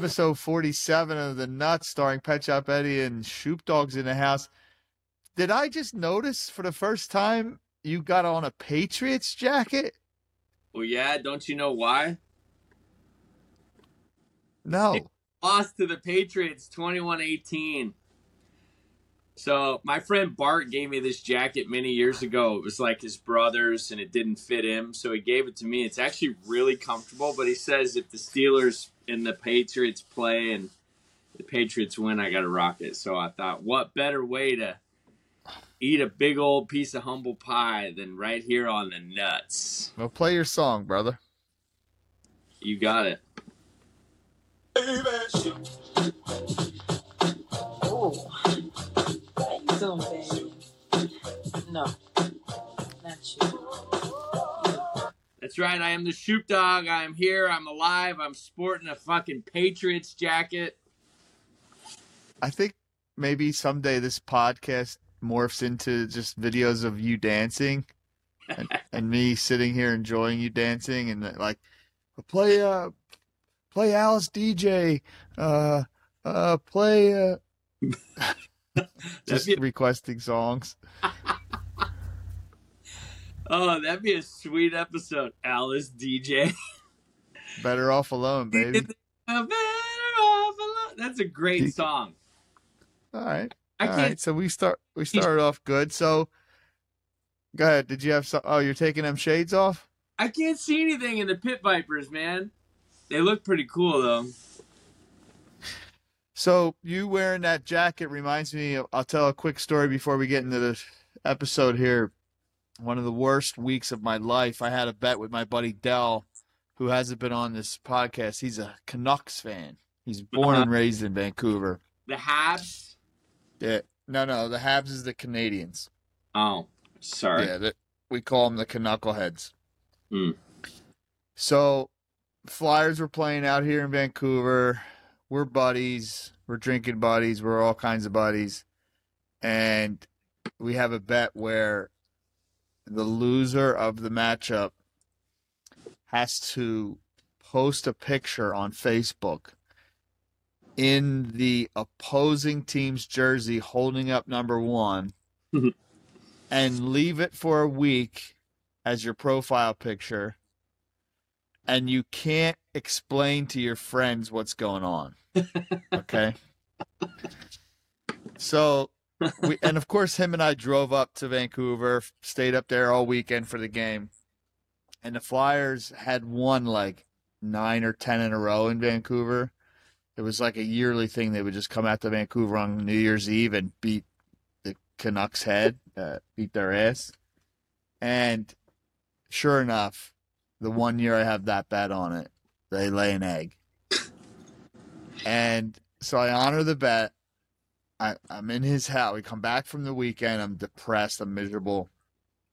episode 47 of The Nuts starring Pet Shop Eddie and Shoop Dogs in the house. Did I just notice for the first time you got on a Patriots jacket? Well, yeah, don't you know why? No. Lost to the Patriots 21 18. So, my friend Bart gave me this jacket many years ago. It was like his brother's and it didn't fit him. So, he gave it to me. It's actually really comfortable, but he says if the Steelers and the Patriots play and the Patriots win, I got to rock it. So, I thought, what better way to eat a big old piece of humble pie than right here on the nuts? Well, play your song, brother. You got it. Oh, how you baby? No, not you. That's right. I am the Shoop Dog. I am here. I'm alive. I'm sporting a fucking Patriots jacket. I think maybe someday this podcast morphs into just videos of you dancing and, and me sitting here enjoying you dancing and like play uh play Alice Deejay uh uh play uh just requesting songs. Oh, that'd be a sweet episode. Alice Deejay. Better off alone, baby. Better off alone. That's a great song. All right. All can't. So we start we started off good. So go ahead. Did you have some oh you're taking them shades off? I can't see anything in the Pit Vipers, man. They look pretty cool though. So you wearing that jacket reminds me. Of, I'll tell a quick story before we get into the episode here. One of the worst weeks of my life. I had a bet with my buddy Dell, who hasn't been on this podcast. He's a Canucks fan. He's born and raised in Vancouver. The Habs. Yeah, no, no, the Habs is the Canadians. Oh, sorry. Yeah, that we call them the Canuckleheads. Hmm. So, Flyers were playing out here in Vancouver. We're buddies. We're drinking buddies. We're all kinds of buddies, and we have a bet where the loser of the matchup has to post a picture on Facebook in the opposing team's jersey holding up number one and leave it for a week as your profile picture and you can't explain to your friends what's going on okay? So we and of course him and i drove up to vancouver stayed up there all weekend for the game and the flyers had won like nine or ten in a row in vancouver. It was like a yearly thing. They would just come out to vancouver on new year's eve and beat the canucks head uh, beat their ass. And sure enough the one year i have that bet on it they lay an egg. And so i honor the bet. I, i'm in his house. We come back from the weekend. I'm depressed. I'm miserable.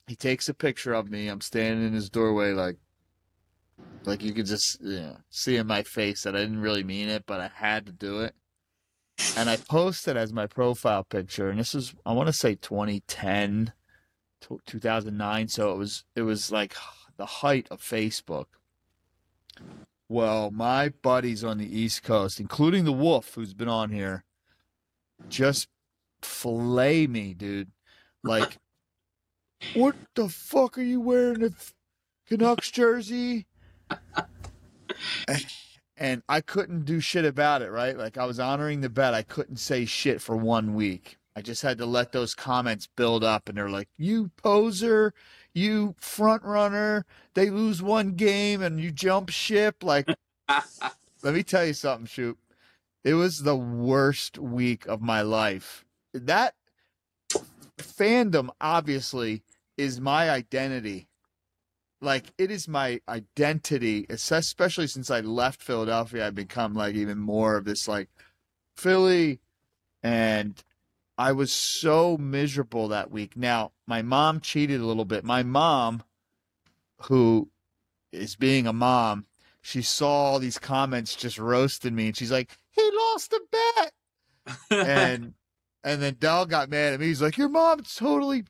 He takes a picture of me. I'm standing in his doorway like like you could just you know, see in my face that i didn't really mean it but i had to do it. And i post it as my profile picture and this is i want to say 2010 2009 so it was it was like the height of facebook. Well my buddies on the east coast including the wolf who's been on here just fillet me dude. Like what the fuck are you wearing a canucks jersey? And i couldn't do shit about it right? Like i was honoring the bet. I couldn't say shit for one week. I just had to let those comments build up, and they're like, "You poser, you front runner. They lose one game and you jump ship." Like, let me tell you something, Shoop. It was the worst week of my life. That fandom obviously is my identity. Like it is my identity, especially since I left Philadelphia. I've become like even more of this like Philly and I was so miserable that week. Now, my mom cheated a little bit. My mom, who is being a mom, she saw all these comments just roasting me, and she's like, "He lost a bet," and and then Dell got mad at me. He's like, "Your mom's totally,"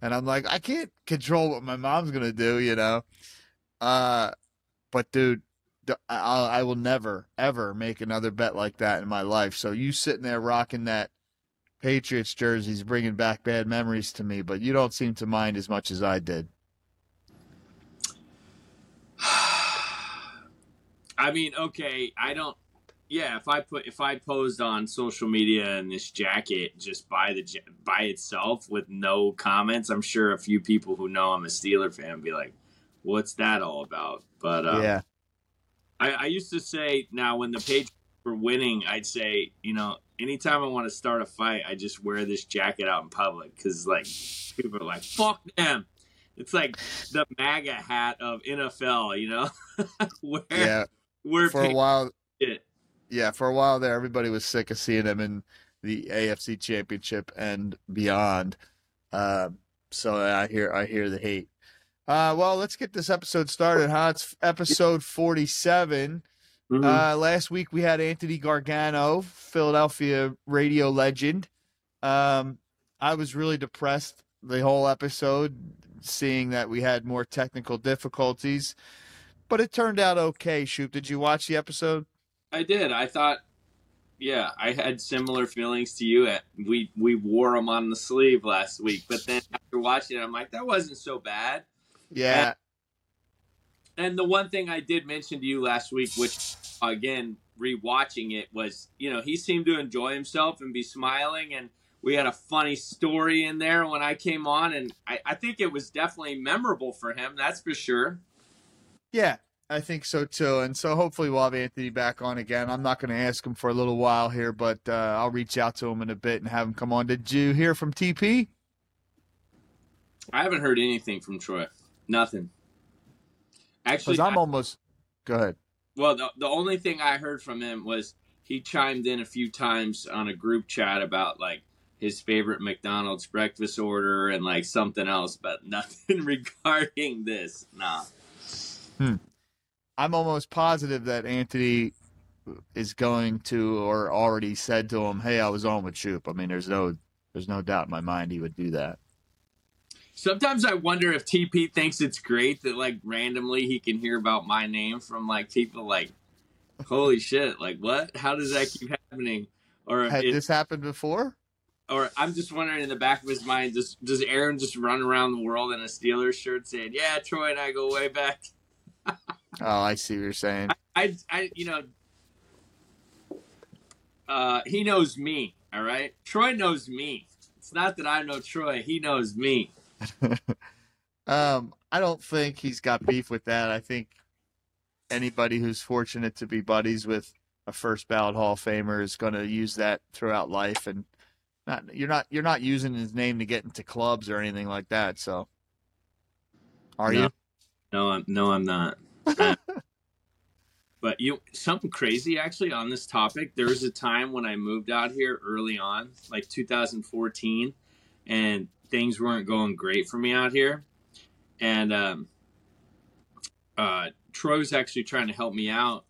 and I'm like, "I can't control what my mom's gonna do," you know. Uh, but dude, I will never ever make another bet like that in my life. So you sitting there rocking that Patriots jerseys bringing back bad memories to me, but you don't seem to mind as much as I did. I mean, okay, I don't. Yeah, if I put if I posed on social media in this jacket just by the by itself with no comments, I'm sure a few people who know I'm a Steeler fan would be like, "What's that all about?" But uh, yeah, I, I used to say now when the Patriots for winning, I'd say, you know, anytime I want to start a fight, I just wear this jacket out in public because, like, people are like, fuck them. It's like the MAGA hat of NFL, you know? where, yeah. Where for a while. Shit. Yeah, for a while there, everybody was sick of seeing him in the AFC Championship and beyond. Uh, so I hear, I hear the hate. Uh, well, let's get this episode started, huh? It's episode 47. Mm-hmm. Uh, last week we had Anthony Gargano, Philadelphia radio legend. Um, I was really depressed the whole episode, seeing that we had more technical difficulties, but it turned out okay. Shoot, did you watch the episode? I did. I thought, yeah, I had similar feelings to you. We we wore them on the sleeve last week, but then after watching it, I'm like, that wasn't so bad. Yeah. And, and the one thing I did mention to you last week, which again, rewatching it, was you know he seemed to enjoy himself and be smiling, and we had a funny story in there when I came on, and I, I think it was definitely memorable for him. That's for sure. yeah, I think so too. And so hopefully we'll have Anthony back on again. I'm not going to ask him for a little while here, but uh, I'll reach out to him in a bit and have him come on. Did you hear from TP? I haven't heard anything from Troy. Nothing. Actually, I'm I- almost. Go ahead. Well, the, the only thing I heard from him was he chimed in a few times on a group chat about like his favorite McDonald's breakfast order and like something else, but nothing regarding this. Nah. Hmm. I'm almost positive that Anthony is going to or already said to him, "Hey, I was on with Shoop." I mean, there's no there's no doubt in my mind he would do that. Sometimes I wonder if TP thinks it's great that like randomly he can hear about my name from like people like, holy shit, like what? How does that keep happening? Or Had this happened before? or I'm just wondering in the back of his mind, does does Aaron just run around the world in a Steelers shirt saying, "Yeah, Troy and I go way back." Oh, I see what you're saying. I, I, you know, uh, he knows me. All right, Troy knows me. It's not that I know Troy; he knows me. Um, I don't think he's got beef with that. I think anybody who's fortunate to be buddies with a first ballot Hall of Famer is going to use that throughout life, and not you're not you're not using his name to get into clubs or anything like that. So, are No. you? No, I'm no, I'm not. Uh, but you something crazy actually on this topic. There was a time when I moved out here early on, like 2014, and things weren't going great for me out here. And um, uh, Troy was actually trying to help me out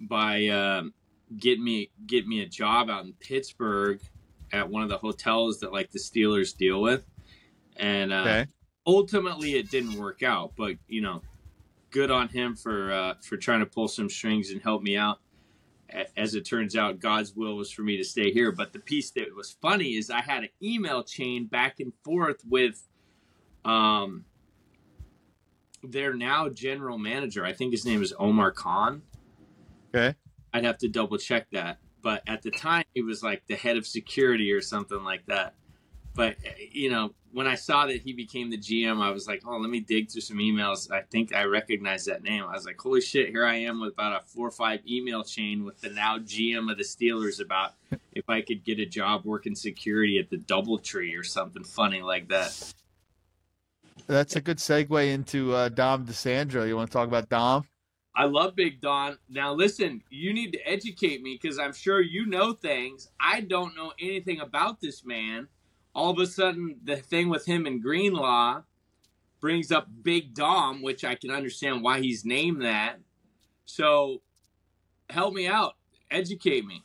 by um, getting me get me a job out in Pittsburgh at one of the hotels that like the Steelers deal with. And uh, Okay. ultimately it didn't work out but you know good on him for uh, for trying to pull some strings and help me out as it turns out god's will was for me to stay here. But the piece that was funny is i had an email chain back and forth with um their now general manager. I think his name is omar khan. Okay. i'd have to double check that. But at the time he was like the head of security or something like that but uh, you know when i saw that he became the gm i was like oh let me dig through some emails i think i recognize that name i was like holy shit here i am with about a four or five email chain with the now gm of the steelers about if i could get a job working security at the doubletree or something funny like that That's a good segue into uh, Dom DeSandro. You want to talk about Dom? I love Big Don. Now, listen, you need to educate me because I'm sure you know things. I don't know anything about this man. All of a sudden, the thing with him and Greenlaw brings up Big Dom, which I can understand why he's named that. So, help me out, educate me.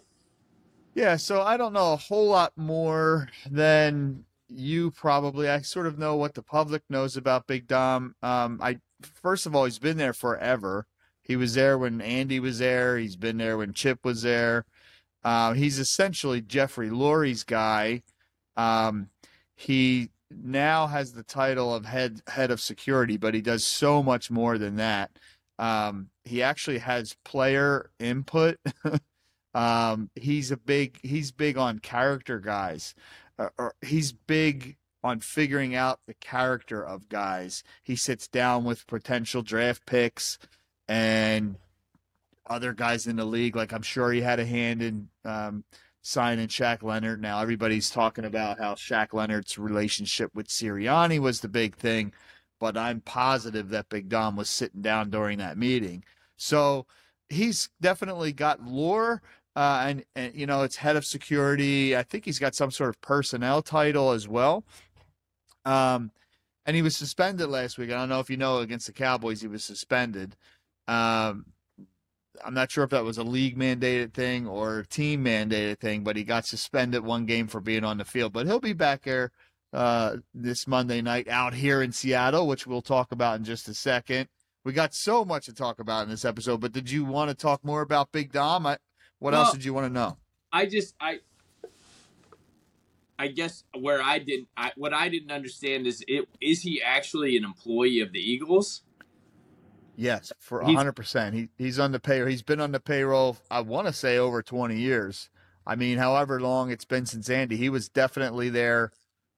Yeah, so I don't know a whole lot more than you probably. I sort of know what the public knows about Big Dom. Um, I first of all, he's been there forever. He was there when Andy was there. He's been there when Chip was there. Uh, he's essentially Jeffrey Lurie's guy. Um, he now has the title of head head of security, but he does so much more than that. Um, he actually has player input. um, he's a big he's big on character guys. Uh, or he's big on figuring out the character of guys. He sits down with potential draft picks and other guys in the league. Like I'm sure he had a hand in um, signing Shaq Leonard. Now everybody's talking about how Shaq Leonard's relationship with Sirianni was the big thing, but I'm positive that Big Dom was sitting down during that meeting. So he's definitely got lore. Uh, and, and you know it's head of security. I think he's got some sort of personnel title as well. Um, and he was suspended last week. I don't know if you know against the Cowboys, he was suspended. Um, I'm not sure if that was a league mandated thing or team mandated thing, but he got suspended one game for being on the field. But he'll be back here uh, this Monday night out here in Seattle, which we'll talk about in just a second. We got so much to talk about in this episode, but did you want to talk more about Big Dom? I, what well, else did you want to know? I just I I guess where I didn't I, what I didn't understand is it is he actually an employee of the Eagles? Yes, for hundred percent. He he's on the payroll. He's been on the payroll. I want to say over twenty years. I mean, however long it's been since Andy, he was definitely there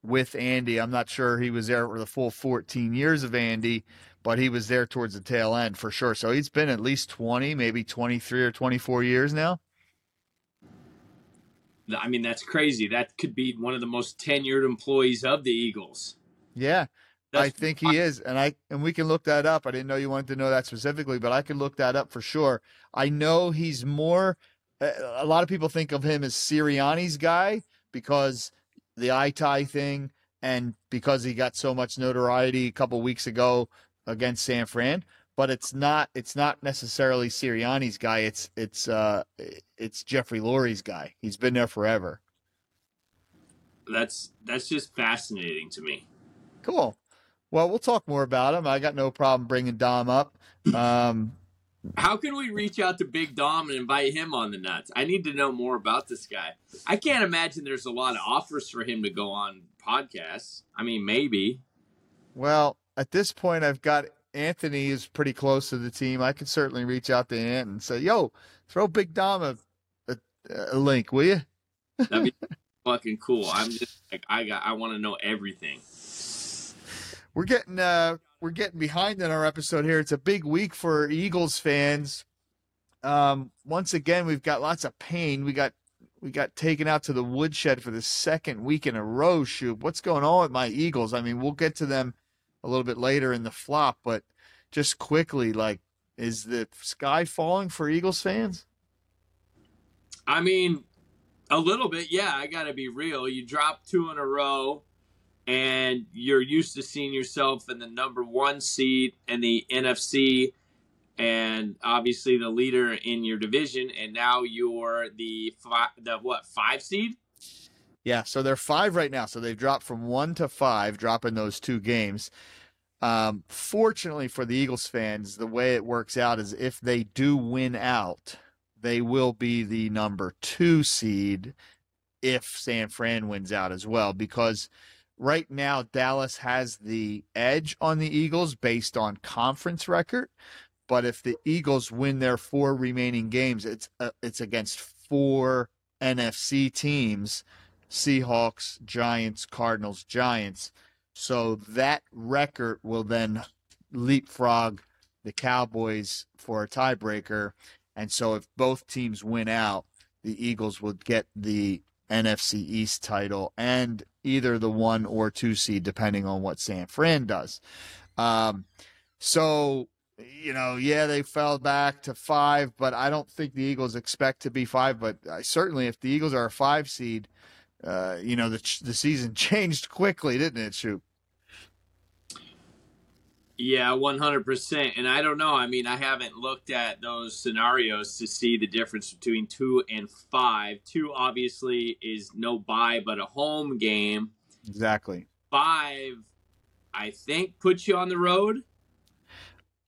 with Andy. I'm not sure he was there for the full 14 years of Andy, but he was there towards the tail end for sure. So he's been at least 20, maybe 23 or 24 years now. I mean, that's crazy. That could be one of the most tenured employees of the Eagles. Yeah. That's, I think he is, and I and we can look that up. I didn't know you wanted to know that specifically, but I can look that up for sure. I know he's more. A lot of people think of him as Sirianni's guy because the eye tie thing, and because he got so much notoriety a couple weeks ago against San Fran. But it's not. It's not necessarily Sirianni's guy. It's it's uh it's Jeffrey Lurie's guy. He's been there forever. That's that's just fascinating to me. Cool. Well, we'll talk more about him. I got no problem bringing Dom up. Um, How can we reach out to Big Dom and invite him on the nuts? I need to know more about this guy. I can't imagine there's a lot of offers for him to go on podcasts. I mean, maybe. Well, at this point, I've got Anthony is pretty close to the team. I could certainly reach out to Ant and say, "Yo, throw Big Dom a, a, a link, will you?" That'd be fucking cool. I'm just like, I got, I want to know everything we're getting uh we're getting behind in our episode here. It's a big week for Eagles fans. Um, once again, we've got lots of pain. We got we got taken out to the woodshed for the second week in a row. Shoot, what's going on with my Eagles? I mean, we'll get to them a little bit later in the flop, but just quickly, like, is the sky falling for Eagles fans? I mean, a little bit, yeah. I got to be real. You drop two in a row and you're used to seeing yourself in the number one seed in the NFC and obviously the leader in your division, and now you're the five, the what five seed? Yeah, so they're five right now. So they've dropped from one to five, dropping those two games. Um, fortunately for the Eagles fans, the way it works out is if they do win out, they will be the number two seed if San Fran wins out as well, because right now Dallas has the edge on the Eagles based on conference record. But if the Eagles win their four remaining games, it's uh, it's against four NFC teams: Seahawks, Giants, Cardinals, Giants. So that record will then leapfrog the Cowboys for a tiebreaker. And so if both teams win out, the Eagles will get the NFC East title and either the one or two seed, depending on what San Fran does. Um, so, you know, yeah, they fell back to five, but I don't think the Eagles expect to be five. But I, certainly, if the Eagles are a five seed, uh, you know, the the season changed quickly, didn't it, Shoop? Yeah, 100%. And I don't know. I mean, I haven't looked at those scenarios to see the difference between two and five. Two, obviously, is no buy, but a home game. Exactly. Five, I think, puts you on the road.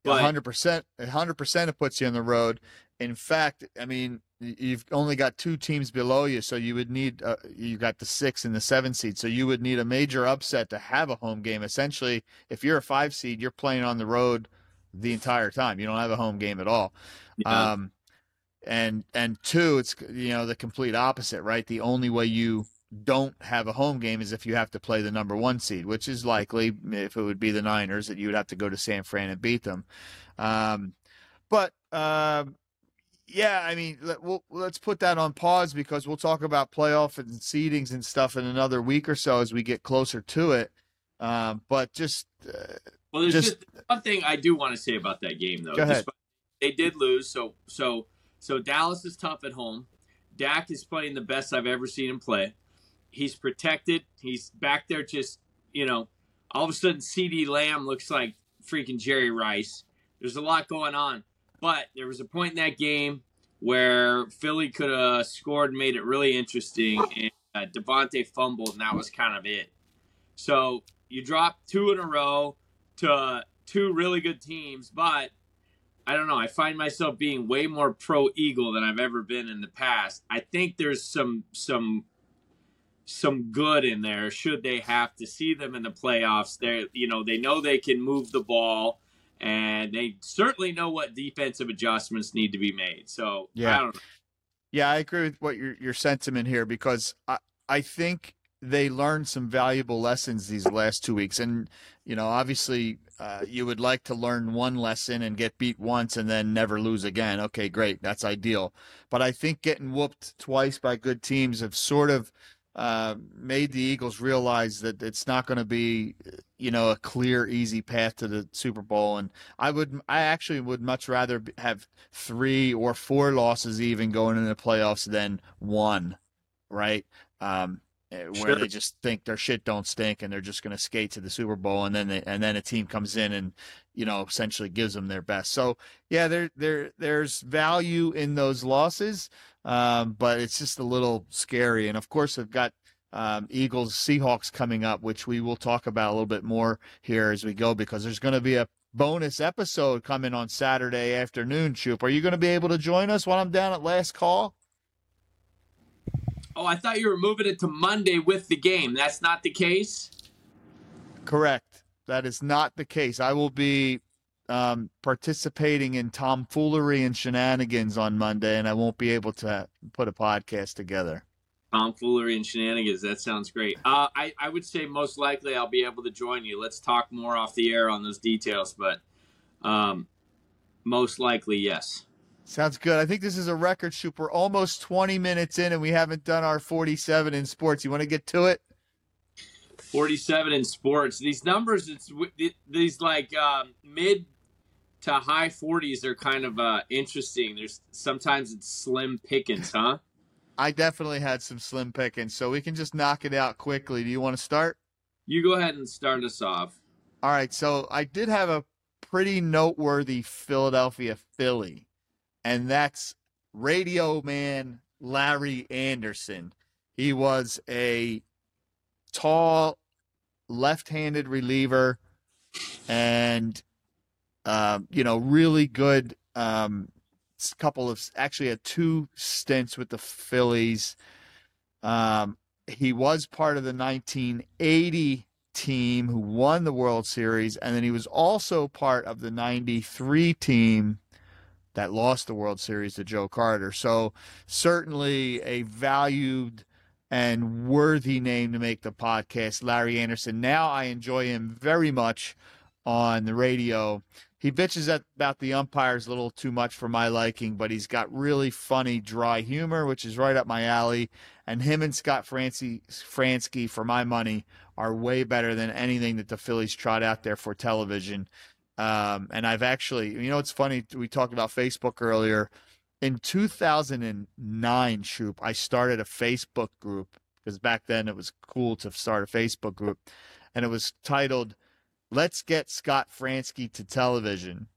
But- hundred percent, hundred percent, it puts you on the road. In fact, I mean, you've only got two teams below you, so you would need uh, you got the six and the seven seed, so you would need a major upset to have a home game. Essentially, if you're a five seed, you're playing on the road the entire time. You don't have a home game at all. Yeah. Um, and and two, it's you know the complete opposite, right? The only way you don't have a home game is if you have to play the number one seed, which is likely if it would be the Niners that you would have to go to San Fran and beat them. Um, but um, yeah, I mean, let, we'll, let's put that on pause because we'll talk about playoff and seedings and stuff in another week or so as we get closer to it. Um, but just uh, Well, there's Just- just, one thing I do want to say about that game, though. Go ahead. Despite- They did lose, so so so Dallas is tough at home. Dak is playing the best I've ever seen him play. He's protected. He's back there, just you know. All of a sudden, CeeDee Lamb looks like freaking Jerry Rice. There's a lot going on, but there was a point in that game where Philly could have scored, and made it really interesting, and uh, Devontae fumbled, and that was kind of it. So you drop two in a row to two really good teams, but I don't know. I find myself being way more pro Eagle than I've ever been in the past. I think there's some some some good in there should they have to see them in the playoffs. They you know, they know they can move the ball and they certainly know what defensive adjustments need to be made. So Yeah. I don't know. Yeah, I agree with what your your sentiment here because I I think they learned some valuable lessons these last two weeks, and you know, obviously, uh, you would like to learn one lesson and get beat once and then never lose again. Okay, great, that's ideal. But I think getting whooped twice by good teams have sort of uh, made the Eagles realize that it's not going to be, you know, a clear, easy path to the Super Bowl. And I would, I actually would much rather have three or four losses even going into the playoffs than one, right? Um, where Sure. they just think their shit don't stink and they're just going to skate to the Super Bowl and then they, and then a team comes in and you know essentially gives them their best. So yeah, there there there's value in those losses, um, but it's just a little scary. And of course, I've got um, Eagles Seahawks coming up, which we will talk about a little bit more here as we go because there's going to be a bonus episode coming on Saturday afternoon. Shoop, are you going to be able to join us while I'm down at Last Call? Oh, I thought you were moving it to Monday with the game. That's not the case. Correct. That is not the case. I will be um, participating in tomfoolery and shenanigans on Monday, and I won't be able to put a podcast together. tomfoolery and shenanigans. That sounds great. Uh, I, I would say most likely I'll be able to join you. Let's talk more off the air on those details, but um, most likely, yes. Sounds good. I think this is a record Shoop. We're almost 20 minutes in, and we haven't done our 47 in sports. You want to get to it? 47 in sports. These numbers, it's these like um, mid to high 40s are kind of uh, interesting. There's sometimes it's slim pickings, huh? I definitely had some slim pickings, so we can just knock it out quickly. Do you want to start? You go ahead and start us off. All right, so I did have a pretty noteworthy Philadelphia Philly, and that's radio man Larry Andersen. He was a tall, left-handed reliever, and um, you know, really good. Um, couple of actually had two stints with the Phillies. Um, he was part of the 1980 team who won the World Series, and then he was also part of the 93 team that lost the World Series to Joe Carter. So, certainly a valued and worthy name to make the podcast, Larry Andersen. Now I enjoy him very much on the radio. He bitches at, about the umpires a little too much for my liking, but he's got really funny, dry humor, which is right up my alley. And him and Scott Francie, Franzke, for my money, are way better than anything that the Phillies trot out there for television. Um, and I've actually, you know, it's funny. We talked about Facebook earlier. In 2009, Shoop, I started a Facebook group because back then it was cool to start a Facebook group, and it was titled "Let's Get Scott Franzke to Television."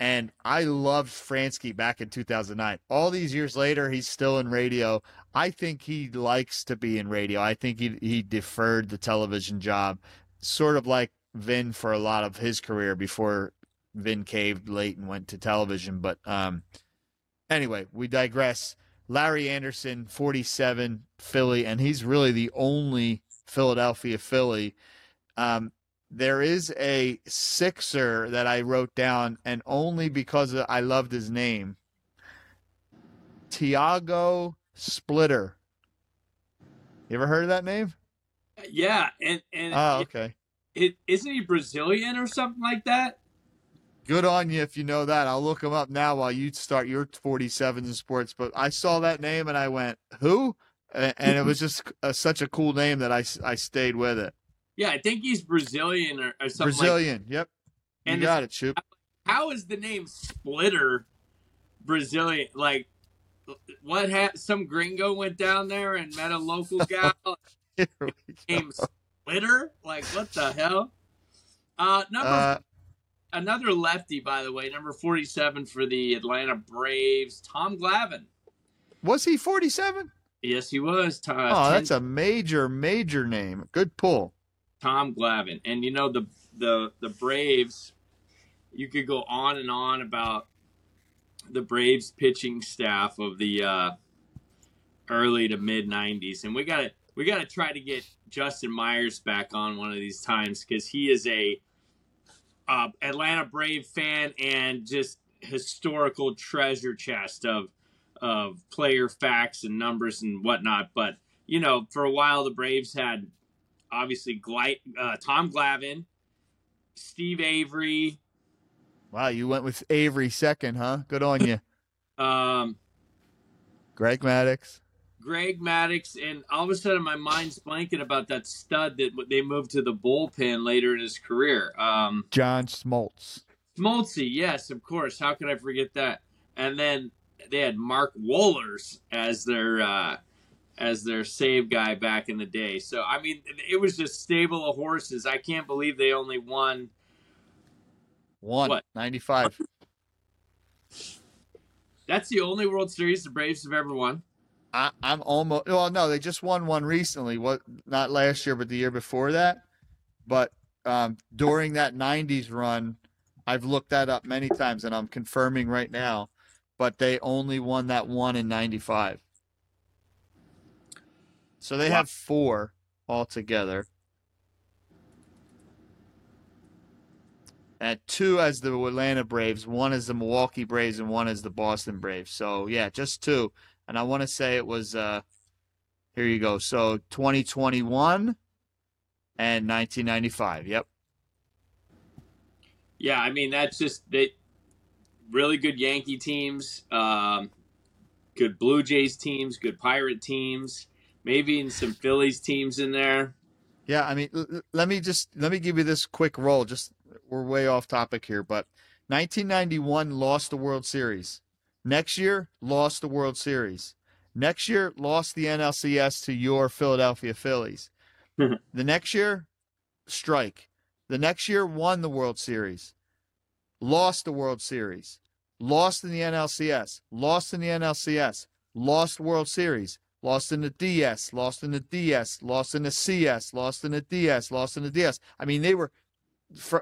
And I loved Franzke back in 2009. All these years later, he's still in radio. I think he likes to be in radio. I think he he deferred the television job, sort of like Vin for a lot of his career before Vin caved late and went to television. But um, anyway, we digress. Larry Andersen, 47, Philly, and he's really the only Philadelphia Philly. Um, there is a Sixer that I wrote down, and only because I loved his name. Tiago Splitter. You ever heard of that name? Yeah, and and Oh, okay. It, isn't he Brazilian or something like that? Good on you if you know that. I'll look him up now while you start your 47s in sports. But I saw that name and I went, who? And it was just uh such a cool name that I, I stayed with it. Yeah, I think he's Brazilian or, or something like Brazilian. Yep. You And got it, Shoop. how is the name Splitter Brazilian? Like, what? Ha- some gringo went down there and met a local gal Here we go. named Splitter. Like, what the hell? Uh, number Uh, another lefty, by the way, number forty-seven for the Atlanta Braves, Tom Glavine. was he 47? Yes, he was. Tom, Oh, that's a major, major name. Good pull. Tom Glavine. And you know the the the Braves. You could go on and on about the Braves pitching staff of the uh, early to mid '90s, and we got to we got to try to get Justin Myers back on one of these times because he is a uh, Atlanta Brave fan and just historical treasure chest of of player facts and numbers and whatnot. But you know, for a while the Braves had obviously Gli- uh, Tom Glavine, Steve Avery, Wow, you went with Avery second, huh? Good on you. um, Greg Maddux. Greg Maddux, and all of a sudden my mind's blanking about that stud that they moved to the bullpen later in his career. Um, John Smoltz. Smoltzy, yes, of course. How could I forget that? And then they had Mark Wohlers as their uh, as their save guy back in the day. So I mean, it was just stable of horses. I can't believe they only won. One. What? 95. That's the only World Series the Braves have ever won. I, I'm almost. Well, no, they just won one recently. What? Not last year, but the year before that. But um, during that '90s run, I've looked that up many times, and I'm confirming right now. But they only won that one in '95. So they have four altogether. At two as the Atlanta Braves, one as the Milwaukee Braves, and one as the Boston Braves. So yeah, just two and I want to say it was uh here you go. So 2021 and 1995. Yep. Yeah, I mean that's just they really good Yankee teams, um, good Blue Jays teams, good Pirate teams, maybe even some Phillies teams in there. Yeah, I mean l- let me just let me give you this quick roll just we're way off topic here, but 1991 lost the World Series. Next year lost the World Series. Next year lost the NLCS to your Philadelphia Phillies. Mhm. the next year strike. The next year won the World Series. Lost the World Series. Lost in the NLCS. Lost in the NLCS. Lost World Series. Lost in the DS. Lost in the DS. Lost in the CS. Lost in the DS. Lost in the DS. I mean, they were fr-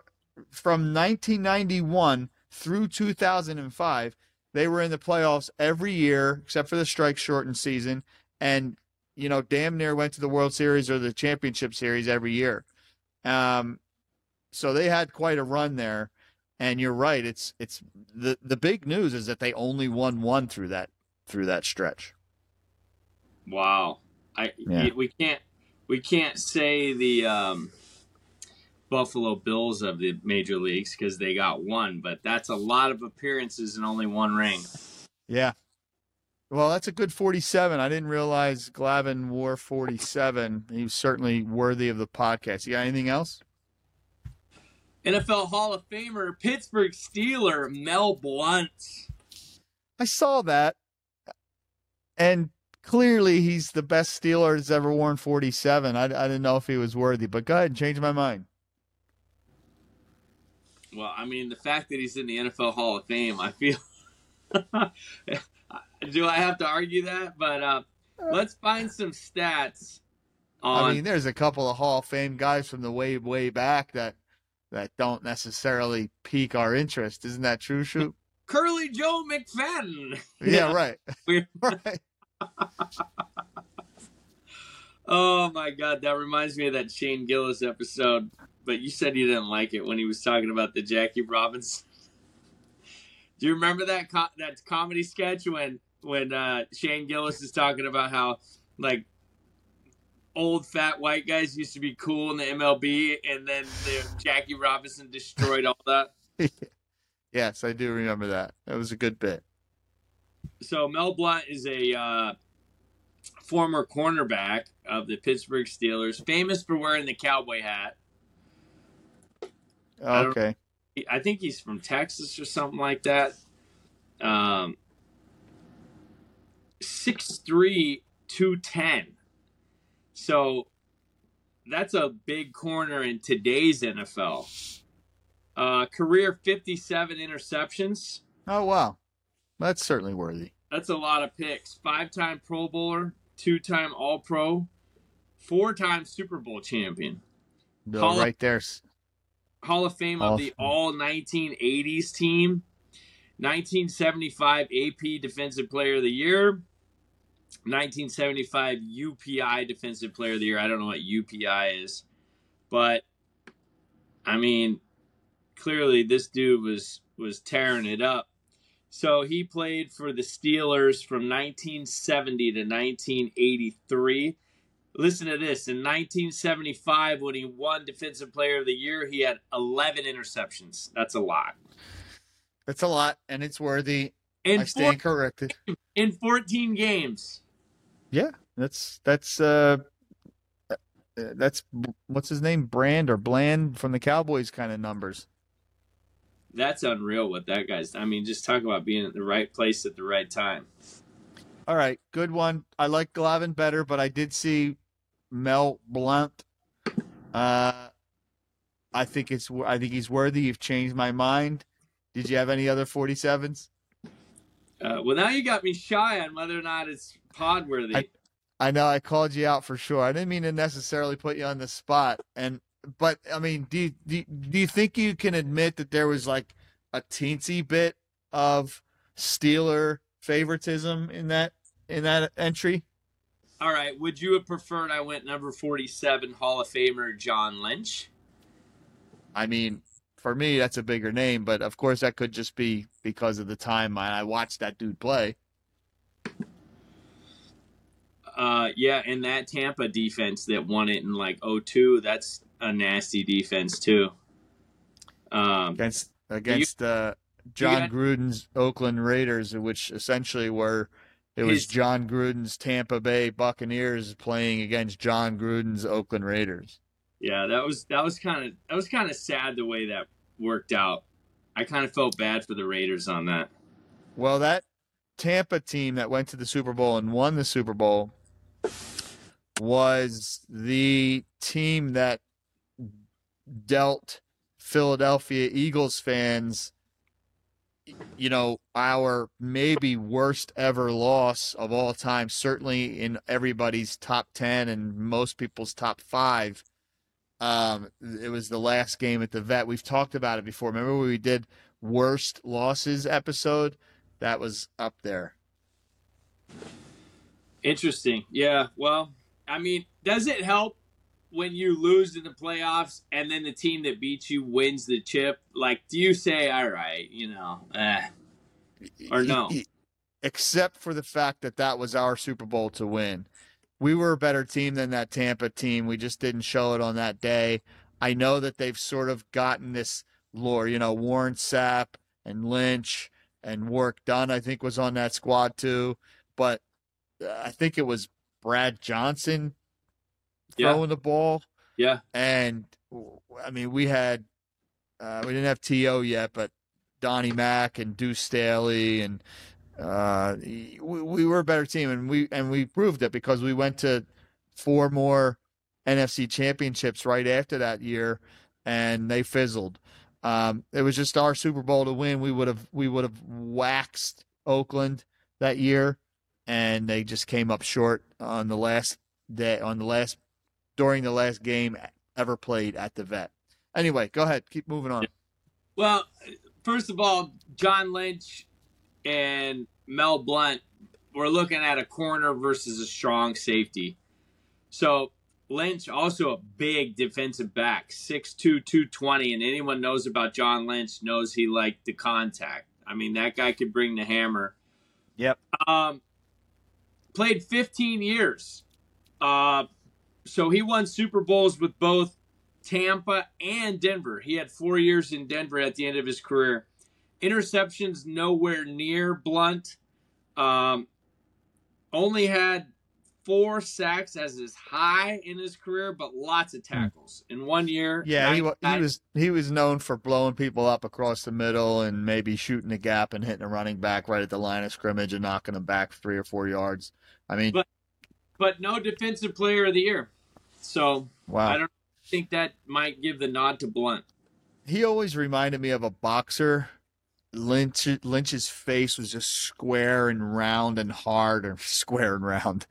from 1991 through 2005. They were in the playoffs every year except for the strike shortened season, and you know, damn near went to the World Series or the Championship Series every year. Um, so they had quite a run there. And you're right. It's it's the the big news is that they only won one through that through that stretch. Wow, I Yeah. we can't we can't say the um, Buffalo Bills of the major leagues because they got one, but that's a lot of appearances and only one ring. Yeah. Well, that's a good 47. I didn't realize Glavine wore 47. He was certainly worthy of the podcast. You got anything else? NFL Hall of Famer, Pittsburgh Steeler, Mel Blount. I saw that. And clearly he's the best Steeler that's ever worn 47. I, I didn't know if he was worthy, but go ahead and change my mind. Well, I mean, the fact that he's in the NFL Hall of Fame, I feel. Do I have to argue that? But uh, let's find some stats on. I mean, there's a couple of Hall of Fame guys from the way, way back that that don't necessarily pique our interest. Isn't that true, Shoop? Curly Joe McFadden. Yeah, right. Right. Oh my god, that reminds me of that Shane Gillis episode. But you said you didn't like it when he was talking about the Jackie Robinson. Do you remember that co- that comedy sketch when when uh, Shane Gillis is talking about how like old fat white guys used to be cool in the MLB, and then the Jackie Robinson destroyed all that. Yes, I do remember that. That was a good bit. So Mel Blount is a uh, former cornerback of the Pittsburgh Steelers, famous for wearing the cowboy hat. Okay. I think he's from Texas or something like that. Um, 6'3", 210. So that's a big corner in today's NFL. Uh, career 57 interceptions. Oh wow. That's certainly worthy. That's a lot of picks. Five-time Pro Bowler, two-time All-Pro, four-time Super Bowl champion. Bill, Hall of- right there. Hall of Fame of of the All 1980s team, 1975 AP Defensive Player of the Year, 1975 UPI Defensive Player of the Year. I don't know what UPI is, but I mean, clearly this dude was was tearing it up. So he played for the Steelers from 1970 to 1983 listen to this in 1975 when he won defensive player of the year he had 11 interceptions that's a lot That's a lot, and it's worthy. in, I four, stand corrected. in 14 games Yeah, that's that's uh, uh, that's what's his name, Brand or Bland from the Cowboys kind of numbers. that's unreal what that guy's i mean just talk about being at the right place at the right time All right, good one. I like Glavine better, but I did see Mel Blount. Uh, I think it's I think he's worthy. You've changed my mind. Did you have any other forty sevens? uh, well now you got me shy on whether or not it's pod worthy I- I know I called you out for sure. I didn't mean to necessarily put you on the spot, and but I mean, do you, do do you think you can admit that there was like a teensy bit of Steeler favoritism in that in that entry? All right would you have preferred i went number 47 hall of famer john lynch I mean, for me, that's a bigger name, but of course, that could just be because of the time I, I watched that dude play. uh, yeah and that tampa defense that won it in like 02 that's a nasty defense too um, against against uh, John got- Gruden's Oakland Raiders, which essentially were it was Jon Gruden's Tampa Bay Buccaneers playing against Jon Gruden's Oakland Raiders. Yeah, that was that was kind of that was kind of sad the way that worked out. I kind of felt bad for the Raiders on that. Well, that Tampa team that went to the Super Bowl and won the Super Bowl was the team that dealt Philadelphia Eagles fans, you know, our maybe worst ever loss of all time, certainly in everybody's top 10 and most people's top five. Um, it was the last game at the vet. We've talked about it before. Remember when we did worst losses episode? That was up there. Interesting. Yeah. Well, I mean, does it help when you lose in the playoffs and then the team that beats you wins the chip? Like, do you say, "All right, you know, eh, Or no? Except for the fact that that was our Super Bowl to win. We were a better team than that Tampa team. We just didn't show it on that day. I know that they've sort of gotten this lore. You know, Warren Sapp and Lynch and Work Done, I think, was on that squad too. But uh, I think it was Brad Johnson Yeah. throwing the ball. yeah, And I mean, we had uh, we didn't have T.O. yet, but Donnie Mack and Deuce Staley and uh, we, we were a better team, and we and we proved it because we went to four more NFC championships right after that year, and they fizzled. Um, it was just our Super Bowl to win. We would have we would have waxed Oakland that year, and they just came up short on the last day on the last during the last game ever played at the vet. Anyway, go ahead. Keep moving on. Well, first of all, John Lynch and Mel Blount were looking at a corner versus a strong safety. So Lynch also a big defensive back, 6'2", 220, and anyone knows about John Lynch knows he liked the contact. I mean, that guy could bring the hammer. Yep. Um, played 15 years. Uh, so he won Super Bowls with both Tampa and Denver. He had four years in Denver at the end of his career. Interceptions nowhere near Blount. Um, only had four sacks as his high in his career, but lots of tackles in one year. Yeah, he, nine- he was he was known for blowing people up across the middle and maybe shooting a gap and hitting a running back right at the line of scrimmage and knocking them back three or four yards. I mean, But- but no defensive player of the year. So wow. I don't think that might give the nod to Blount. he always reminded me of a boxer. Lynch Lynch's face was just square and round and hard, or square and round.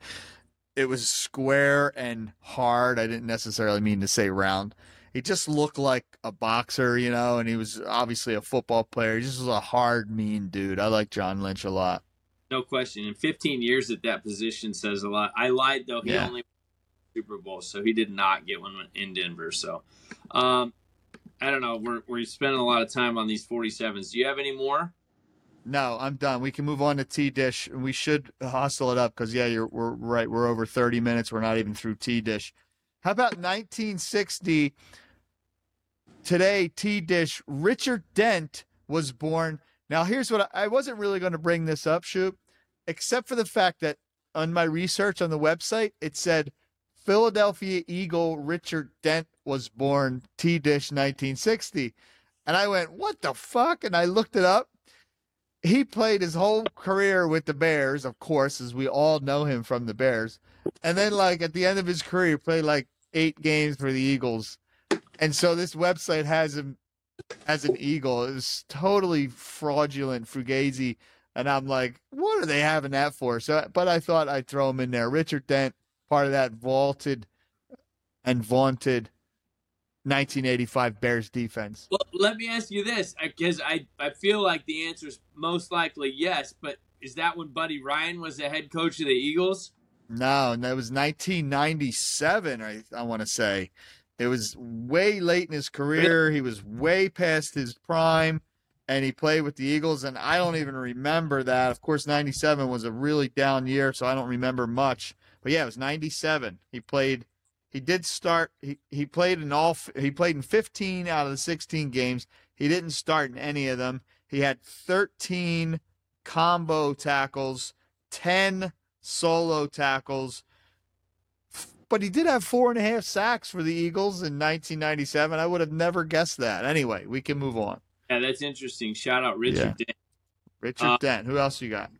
It was square and hard. I didn't necessarily mean to say round. He just looked like a boxer, you know, and he was obviously a football player. He just was a hard, mean dude. I like John Lynch a lot. No question. In 15 years at that position says a lot. I lied though. He Yeah. only won Super Bowl, so he did not get one in Denver. So, um, I don't know. We're we're spending a lot of time on these 47s. Do you have any more? No, I'm done. We can move on to T Dish, and we should hustle it up because yeah, you're we're right. We're over 30 minutes. We're not even through T Dish. How about 1960? Today, T Dish. Richard Dent was born. Now, here's what I, I wasn't really going to bring this up, Shoop, except for the fact that on my research on the website, it said Philadelphia Eagle Richard Dent was born T Dish 1960. And I went, what the fuck? And I looked it up he played his whole career with the Bears, of course, as we all know him from the Bears. And then, like at the end of his career, played like eight games for the Eagles. And so this website has him as an Eagle. It's totally fraudulent, fugazi. And I'm like, what are they having that for? So, but I thought I'd throw him in there. Richard Dent, part of that vaulted and vaunted 1985 Bears defense. Well, let me ask you this, because I I feel like the answer is most likely yes. But is that when Buddy Ryan was the head coach of the Eagles? No, and that was 1997. I I want to say it was way late in his career. He was way past his prime, and he played with the Eagles. And I don't even remember that. Of course, 97 was a really down year, so I don't remember much. But yeah, it was 97. He played. He did start. He he played in all. He played in 15 out of the 16 games. He didn't start in any of them. He had 13 combo tackles, 10 solo tackles. But he did have four and a half sacks for the Eagles in 1997. I would have never guessed that. Anyway, we can move on. Yeah, that's interesting. Shout out Richard Dent. Richard Uh, Dent. Who else you got?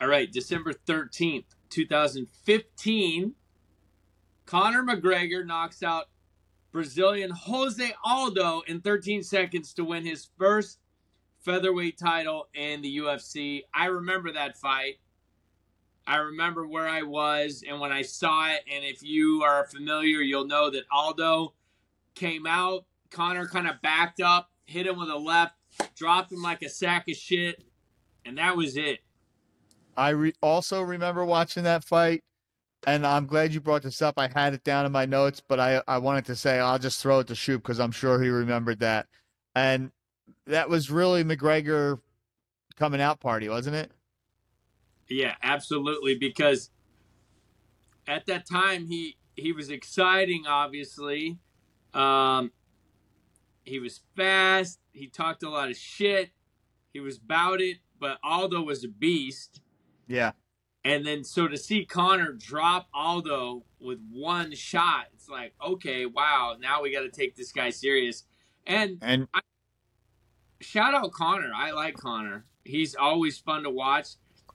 All right, December 13th, 2015, Conor McGregor knocks out Brazilian Jose Aldo in 13 seconds to win his first featherweight title in the UFC. I remember that fight. I remember where I was and when I saw it. And if you are familiar, you'll know that Aldo came out. Conor kind of backed up, hit him with a left, dropped him like a sack of shit, and that was it. I re- also remember watching that fight, and I'm glad you brought this up. I had it down in my notes, but I, I wanted to say I'll just throw it to Shoop because I'm sure he remembered that. And that was really McGregor coming out party, wasn't it? Yeah, absolutely. Because at that time he he was exciting. Obviously, um, he was fast. He talked a lot of shit. He was about it. But Aldo was a beast. Yeah. And then so to see Conor drop Aldo with one shot, it's like okay, wow. Now we got to take this guy serious. And And shout out Conor. I like Conor. He's always fun to watch.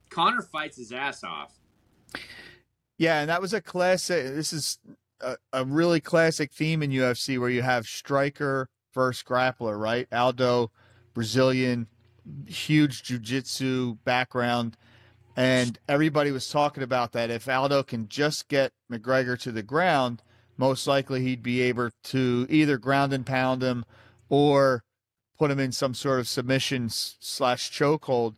Conor fights his ass off. Yeah, and that was a classic. This is a, a really classic theme in UFC where you have striker versus grappler, right? Aldo, Brazilian, huge jujitsu background, and everybody was talking about that. If Aldo can just get McGregor to the ground, most likely he'd be able to either ground and pound him or put him in some sort of submission slash chokehold.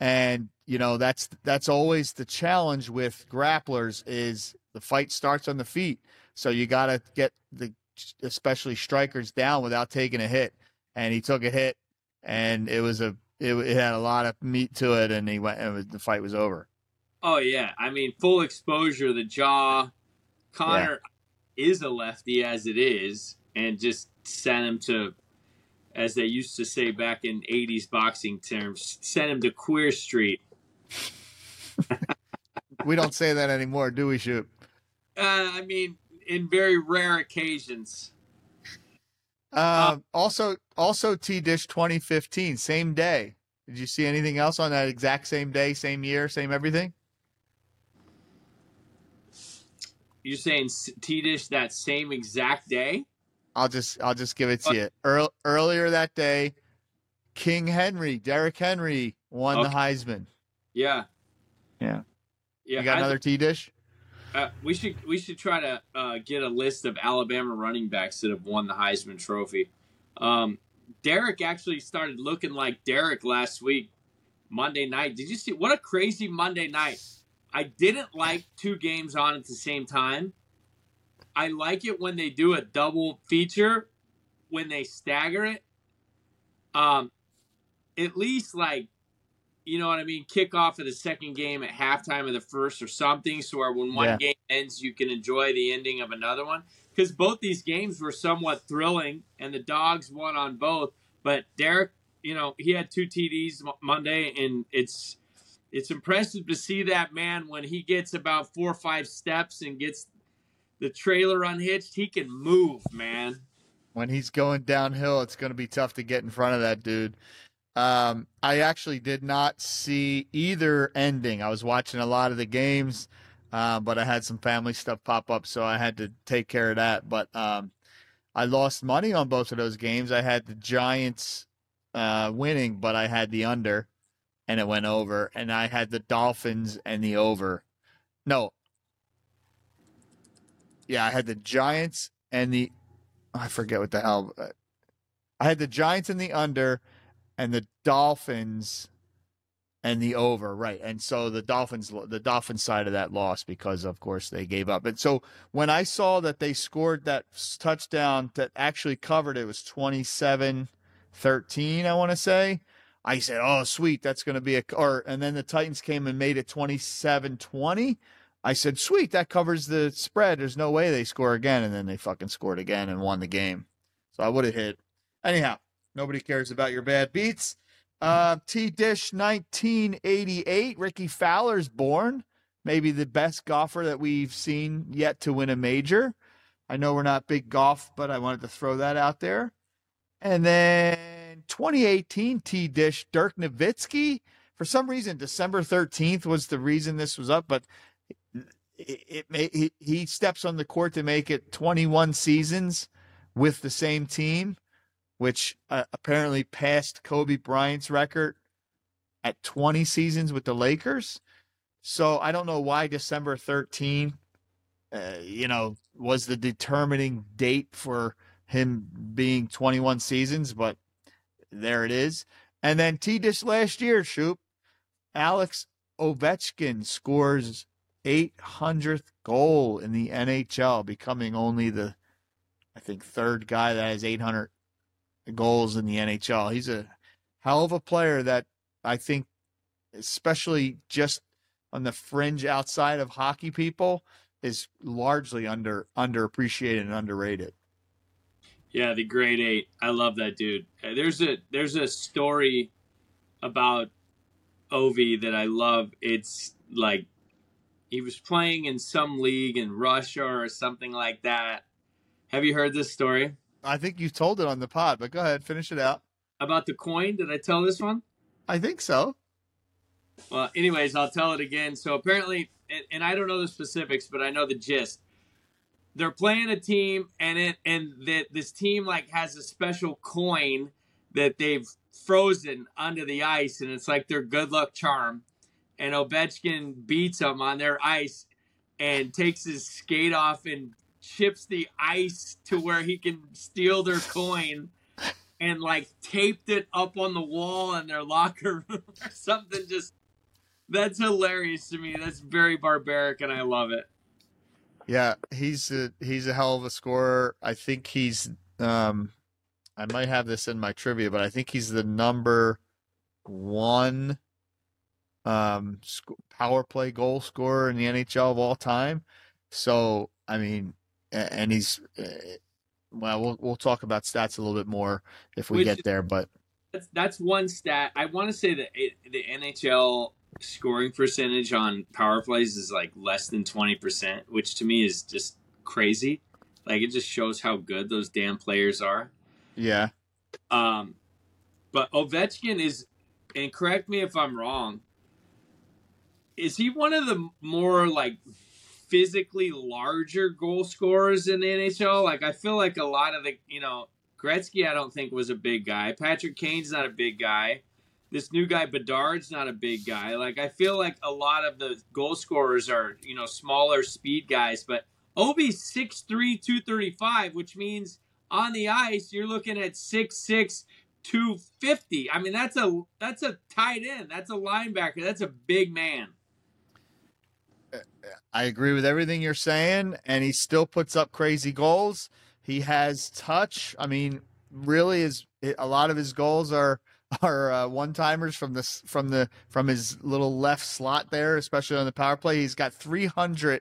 And you know that's that's always the challenge with grapplers is the fight starts on the feet, so you got to get the especially strikers down without taking a hit. And he took a hit, and it was a it, it had a lot of meat to it, and he went and was, the fight was over. Oh yeah, I mean full exposure, the jaw. Conor yeah. is a lefty as it is, and just sent him to, as they used to say back in '80s boxing terms, sent him to Queer Street. we don't say that anymore, do we, Shoop? Uh, I mean, in very rare occasions. Uh, also, also T Dish 2015, same day. Did you see anything else on that exact same day, same year, same everything? You're saying T Dish that same exact day? I'll just I'll just give it to you. Earl, earlier that day, King Henry, Derrick Henry won okay. the Heisman. Yeah. Yeah. Yeah. You got another T dish? Uh, we should we should try to uh, get a list of Alabama running backs that have won the Heisman Trophy. Um, Derrick actually started looking like Derek last week, Monday night. Did you see what a crazy Monday night? I didn't like two games on at the same time. I like it when they do a double feature, when they stagger it. Um, at least like you know what I mean, kick off of the second game at halftime of the first or something, so where when one yeah. game ends, you can enjoy the ending of another one. Because both these games were somewhat thrilling, and the Dogs won on both. But Derek, you know, he had two TDs Monday, and it's it's impressive to see that man when he gets about four or five steps and gets the trailer unhitched. He can move, man. When he's going downhill, it's going to be tough to get in front of that dude. Um, I actually did not see either ending. I was watching a lot of the games, uh, but I had some family stuff pop up, so I had to take care of that. But um, I lost money on both of those games. I had the Giants uh, winning, but I had the under, and it went over. And I had the Dolphins and the over. No. Yeah, I had the Giants and the. I forget what the hell. Uh, I had the Giants and the under and the Dolphins and the over, right? And so the Dolphins, the Dolphins side of that loss because, of course, they gave up. And so when I saw that they scored that touchdown that actually covered it was 27 13, I want to say. I said, oh, sweet, that's going to be a, or, and then the Titans came and made it 27 20. I said, sweet, that covers the spread. There's no way they score again. And then they fucking scored again and won the game. So I would have hit. Anyhow, Nobody cares about your bad beats. Uh, T Dish 1988. Rickie Fowler's born. Maybe the best golfer that we've seen yet to win a major. I know we're not big golf, but I wanted to throw that out there. And then 2018 T Dish Dirk Nowitzki. For some reason, December 13th was the reason this was up, but it, he, he steps on the court to make it 21 seasons with the same team which uh, apparently passed Kobe Bryant's record at 20 seasons with the Lakers. So I don't know why December 13, uh, you know, was the determining date for him being 21 seasons, but there it is. And then T Dish last year, Shoop, Alex Ovechkin scores 800th goal in the NHL, becoming only the, I think, third guy that has 800 goals in the NHL. He's a hell of a player that I think, especially just on the fringe outside of hockey people, is largely under underappreciated and underrated. Yeah, the Great Eight. I love that dude. Uh, there's a there's a story about Ovi that I love. It's like he was playing in some league in Russia or something like that. Have you heard this story? I think you told it on the pod, but go ahead, finish it out. About the coin, did I tell this one? I think so. Well, anyways, I'll tell it again. So apparently, and, and I don't know the specifics, but I know the gist. They're playing a team, and it and that this team like has a special coin that they've frozen under the ice, and it's like their good luck charm. And Ovechkin beats them on their ice and takes his skate off and chips the ice to where he can steal their coin and like taped it up on the wall in their locker room or something just that's hilarious to me. That's very barbaric and I love it. Yeah, he's a he's a hell of a scorer. I think he's um I might have this in my trivia, but I think he's the number one um sc- power play goal scorer in the NHL of all time. So, I mean, and he's uh, well, we'll we'll talk about stats a little bit more if we Which get there, but That's that's one stat. I want to say that it, the NHL scoring percentage on power plays is like less than 20%, which to me is just crazy. Like it just shows how good those damn players are. yeah. Um, but Ovechkin is, and correct me if I'm wrong, is he one of the more like physically larger goal scorers in the NHL? Like I feel like a lot of the, you know, Gretzky I don't think was a big guy. Patrick Kane's not a big guy. This new guy Bedard's not a big guy. Like I feel like a lot of the goal scorers are, you know, smaller speed guys, but Ovi's 6'3", 235, which means on the ice you're looking at 6'6", 250. I mean, that's a that's a tight end. That's a linebacker. That's a big man. I agree with everything you're saying, and he still puts up crazy goals. He has touch. I mean, really, is a lot of his goals are are uh, one timers from this from the from his little left slot there, especially on the power play. He's got 300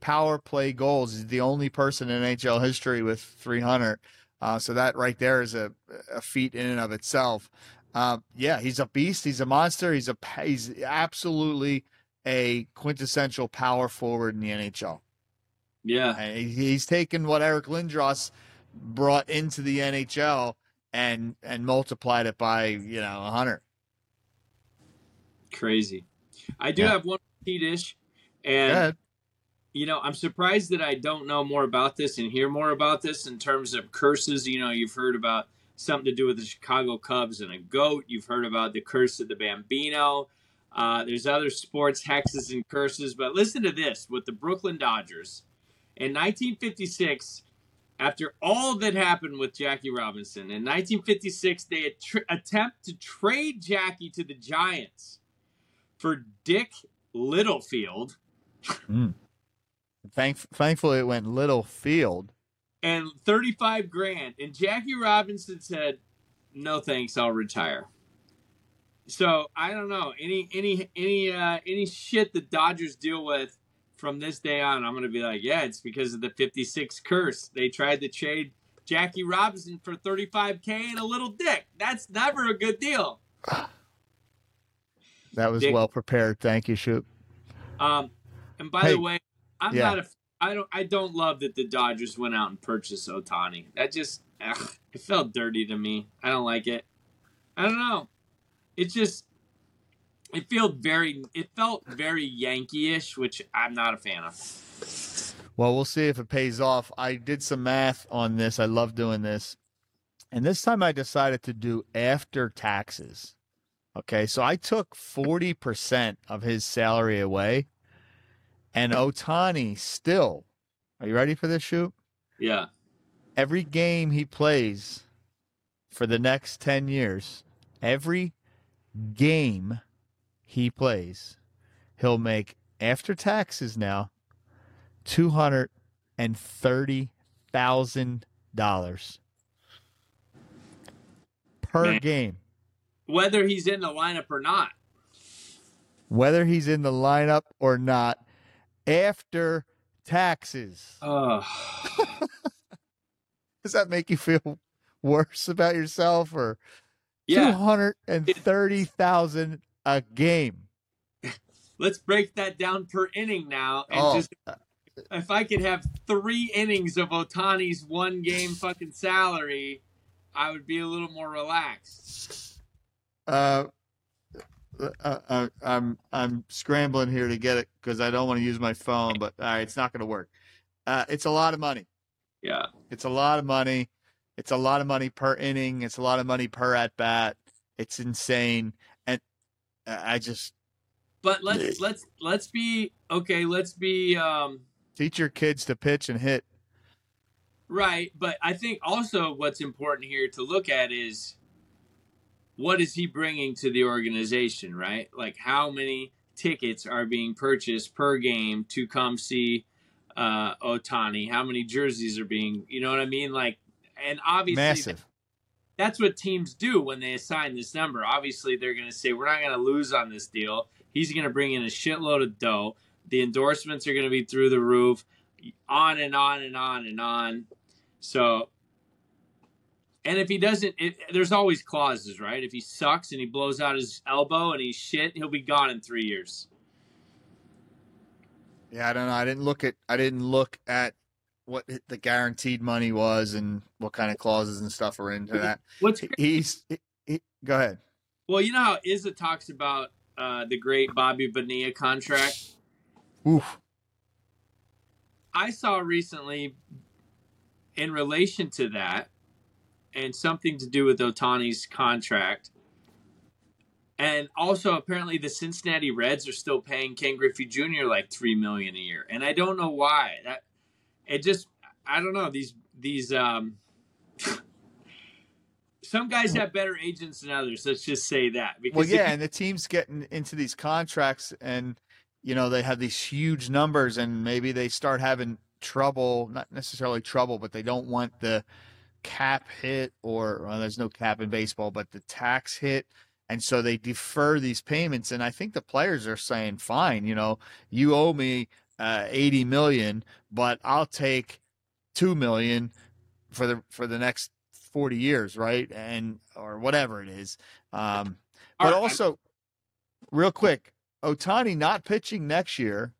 power play goals. He's the only person in NHL history with 300. Uh, so that right there is a a feat in and of itself. Um, yeah, he's a beast. He's a monster. He's a he's absolutely a quintessential power forward in the NHL. Yeah. And he's taken what Eric Lindros brought into the NHL and and multiplied it by you know a hundred. Crazy. I do Yeah. have one T Dish, and you know, I'm surprised that I don't know more about this and hear more about this in terms of curses. You know, you've heard about something to do with the Chicago Cubs and a goat. You've heard about the curse of the Bambino. Uh, there's other sports hexes and curses, but listen to this with the Brooklyn Dodgers in 1956. After all that happened with Jackie Robinson in 1956, they att- attempt to trade Jackie to the Giants for Dick Littlefield. Thank, thankfully, it went Littlefield. and 35 grand. And Jackie Robinson said, "No thanks, I'll retire." So I don't know any any any uh, any shit the Dodgers deal with from this day on. I'm gonna be like, yeah, it's because of the 56 curse. They tried to trade Jackie Robinson for 35k and a little dick. That's never a good deal. That was Dick- well prepared. Thank you, Shoop. Um, and by Hey, the way, I'm yeah. not a. I don't. I don't love that the Dodgers went out and purchased Ohtani. That just. Ugh, it felt dirty to me. I don't like it. I don't know. It just. It felt very. It felt very Yankee-ish, which I'm not a fan of. Well, we'll see if it pays off. I did some math on this. I love doing this. And this time I decided to do after taxes. Okay. So I took 40% of his salary away. And Ohtani still, are you ready for this Shoop? Yeah. Every game he plays for the next 10 years, every game he plays, he'll make after taxes now $230,000 per Man. game, Whether he's in the lineup or not. whether he's in the lineup or not, after taxes. Oh. Does that make you feel worse about yourself or Yeah. 230,000 a game? Let's break that down per inning now, and Oh. just if I could have three innings of Ohtani's one game fucking salary, I would be a little more relaxed. Uh, uh, uh, I'm I'm scrambling here to get it because I don't want to use my phone, but it's not going to work. Uh, it's a lot of money. Yeah. It's a lot of money. It's a lot of money per inning. It's a lot of money per at bat. It's insane, and I just But let's let's let's be okay, let's be um teach your kids to pitch and hit. Right, but I think also what's important here to look at is what is he bringing to the organization, right? Like how many tickets are being purchased per game to come see uh, Ohtani? How many jerseys are being, you know what I mean? Like, and obviously Massive. that's what teams do when they assign this number. Obviously, they're going to say, we're not going to lose on this deal. He's going to bring in a shitload of dough. The endorsements are going to be through the roof, on and on and on and on. So, and if he doesn't, it, there's always clauses, right? If he sucks and he blows out his elbow and he's shit, he'll be gone in three years. Yeah, I don't know. I didn't look at I didn't look at what the guaranteed money was and what kind of clauses and stuff are into that. What's He's he, he, go ahead. well, you know how Izza talks about uh, the great Bobby Bonilla contract. Oof. I saw recently in relation to that and something to do with Ohtani's contract. And also apparently the Cincinnati Reds are still paying Ken Griffey Jr. like 3 million a year. And I don't know why. That it just I don't know these these um some guys have better agents than others. Let's just say that. Because Well, yeah, and the team's getting into these contracts, and you know they have these huge numbers, and maybe they start having trouble—not necessarily trouble, but they don't want the cap hit, or well, there's no cap in baseball, but the tax hit, and so they defer these payments. And I think the players are saying, "Fine, you know, you owe me uh, eighty million, but I'll take two million for the for the next." 40 years, right? And or whatever it is. Um, but right, also, real quick, Ohtani not pitching next year.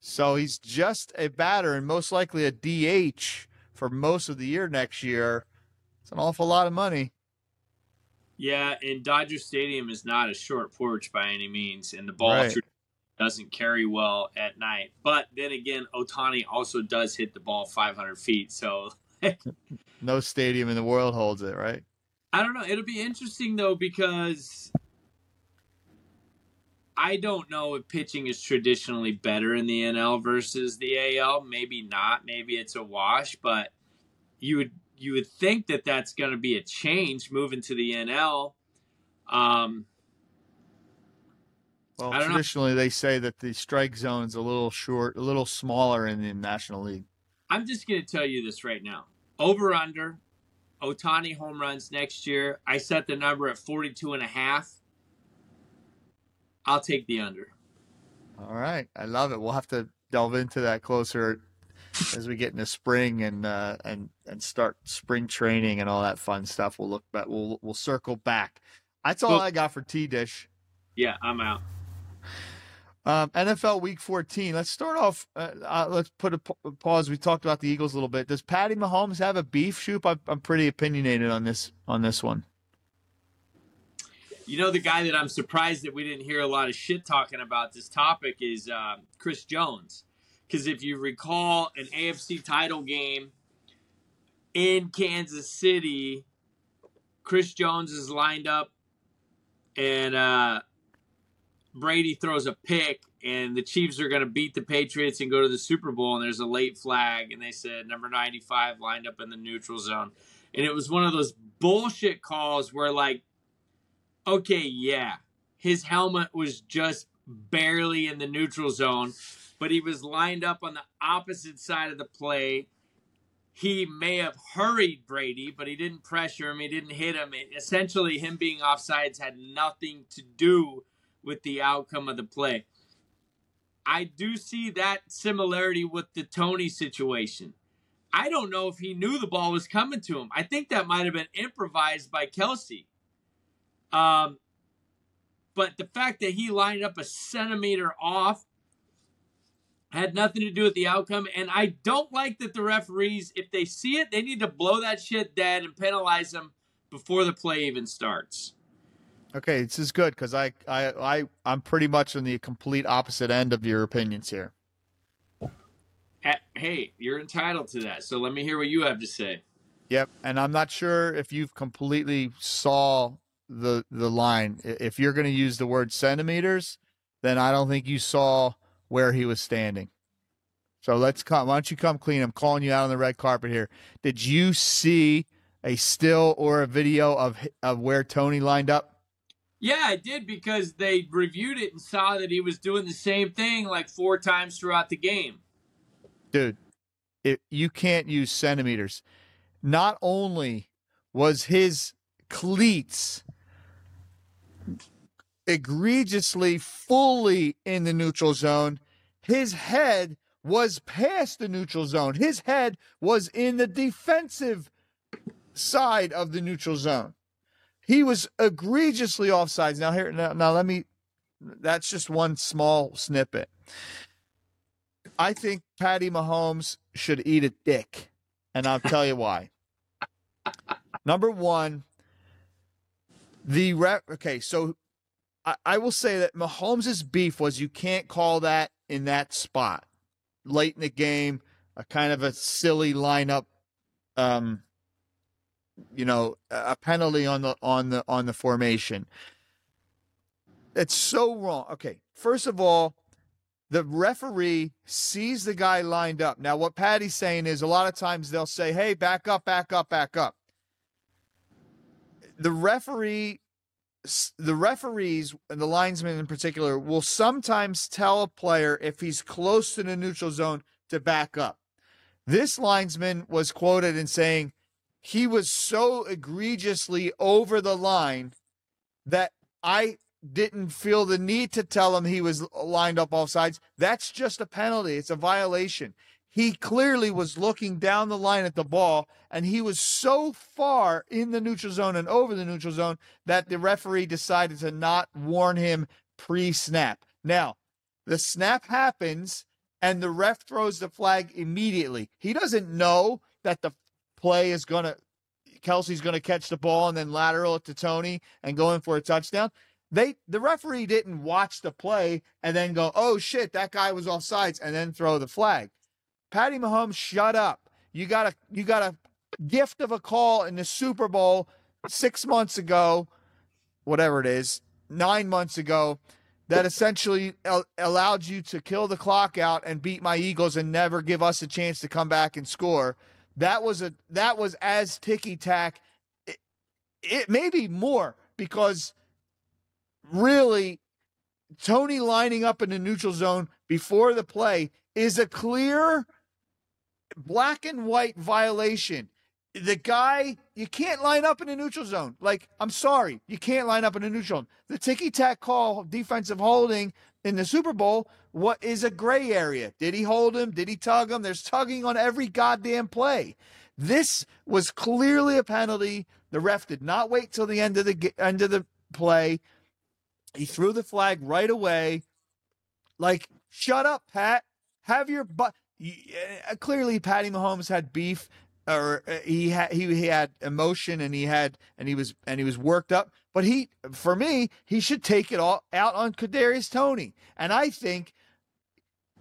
So he's just a batter and most likely a DH for most of the year next year. It's an awful lot of money. Yeah, and Dodger Stadium is not a short porch by any means, and the ball Right. Doesn't carry well at night. But then again, Ohtani also does hit the ball 500 feet. So No stadium in the world holds it, right? I don't know. It'll be interesting though because I don't know if pitching is traditionally better in the NL versus the AL. Maybe not. Maybe it's a wash. But you would you would think that that's going to be a change moving to the NL. Um, Well, don't know. traditionally they say that the strike zone's a little short, a little smaller in the National League. I'm just going to tell you this right now. Over under Ohtani home runs next year. I set the number at 42 and a half. I'll take the under. All right, I love it. We'll have to delve into that closer as we get into spring and uh, and and start spring training and all that fun stuff. We'll look back. We'll we'll circle back. That's all I got for T Dish. Yeah, I'm out. Um, NFL Week 14. Let's start off. Uh, uh, let's put a pause. We talked about the Eagles a little bit. Does Patty Mahomes have a beef Shoop? I'm, I'm pretty opinionated on this on this one. You know, the guy that I'm surprised that we didn't hear a lot of shit talking about this topic is uh, Chris Jones. Because if you recall an AFC title game in Kansas City, Chris Jones is lined up and uh, Brady throws a pick, and the Chiefs are going to beat the Patriots and go to the Super Bowl. And there's a late flag, and they said number 95 lined up in the neutral zone. And it was one of those bullshit calls where, like, okay, yeah, his helmet was just barely in the neutral zone, but he was lined up on the opposite side of the play. He may have hurried Brady, but he didn't pressure him. He didn't hit him. It- essentially, him being offsides had nothing to do with the outcome of the play. I do see that similarity with the Toney situation. I don't know if he knew the ball was coming to him. I think that might have been improvised by Kelce. Um, but the fact that he lined up a centimeter off had nothing to do with the outcome. And I don't like that the referees, if they see it, they need to blow that shit dead and penalize them before the play even starts. Okay, this is good because I, I I I'm pretty much on the complete opposite end of your opinions here. Hey, you're entitled to that. So let me hear what you have to say. Yep, and I'm not sure if you've completely saw the the line. If you're going to use the word centimeters, then I don't think you saw where he was standing. So let's come. Why don't you come clean? I'm calling you out on the red carpet here. Did you see a still or a video of of where Toney lined up? Yeah, I did because they reviewed it and saw that he was doing the same thing like four times throughout the game. Dude, it, you can't use centimeters. Not only was his cleats egregiously fully in the neutral zone, his head was past the neutral zone. His head was in the defensive side of the neutral zone. He was egregiously offsides. Now here now, now let me that's just one small snippet. I think Patty Mahomes should eat a dick. And I'll tell you why. Number one, the rep okay, so I, I will say that Mahomes' beef was you can't call that in that spot. Late in the game, a kind of a silly lineup um you know, a penalty on the on the on the formation. It's so wrong. Okay, first of all, the referee sees the guy lined up. Now, what Patty's saying is a lot of times they'll say, "Hey, back up, back up, back up." The referee, the referees and the linesmen in particular will sometimes tell a player if he's close to the neutral zone to back up. This linesman was quoted in saying, he was so egregiously over the line that I didn't feel the need to tell him he was lined up off sides. That's just a penalty. It's a violation. He clearly was looking down the line at the ball, and he was so far in the neutral zone and over the neutral zone that the referee decided to not warn him pre snap. Now, the snap happens, and the ref throws the flag immediately. He doesn't know that the play is going to Kelce's going to catch the ball and then lateral it to Toney and go in for a touchdown. They the referee didn't watch the play and then go, "Oh shit, that guy was offsides," and then throw the flag. Patty Mahomes, shut up. You got a you got a gift of a call in the Super Bowl six months ago, whatever it is, nine months ago, that essentially allowed you to kill the clock out and beat my Eagles and never give us a chance to come back and score. That was a that was as ticky tack. It, it may be more because really Toney lining up in the neutral zone before the play is a clear black and white violation. The guy, you can't line up in the neutral zone. Like, I'm sorry, you can't line up in the neutral zone. The ticky tack call, defensive holding in the Super Bowl what is a gray area. Did he hold him? Did he tug him? There's tugging on every goddamn play. This was clearly a penalty. The ref did not wait till the end of the end of the play. He threw the flag right away. Like, shut up, Pat. Have your butt. Uh, clearly, Patty Mahomes had beef, or uh, he had he, he had emotion, and he had and he was and he was worked up. But he, for me, he should take it all out on Kadarius Toney. And I think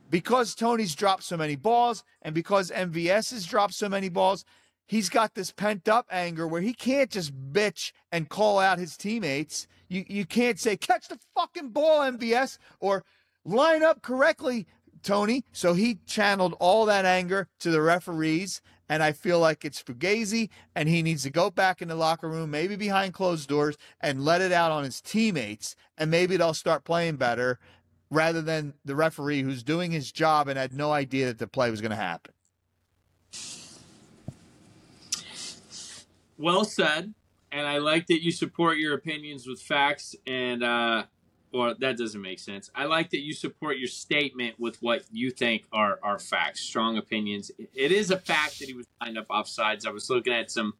because Toney's dropped so many balls and because MVS has dropped so many balls, he's got this pent up anger where he can't just bitch and call out his teammates. You you can't say catch the fucking ball MVS or line up correctly Tony. So he channeled all that anger to the referees and I feel like it's Fugazi and he needs to go back in the locker room, maybe behind closed doors and let it out on his teammates and maybe they'll start playing better rather than the referee who's doing his job and had no idea that the play was going to happen. Well said. And I like that you support your opinions with facts and, uh, well, that doesn't make sense. I like that you support your statement with what you think are, are facts, strong opinions. It is a fact that he was lined up offsides. I was looking at some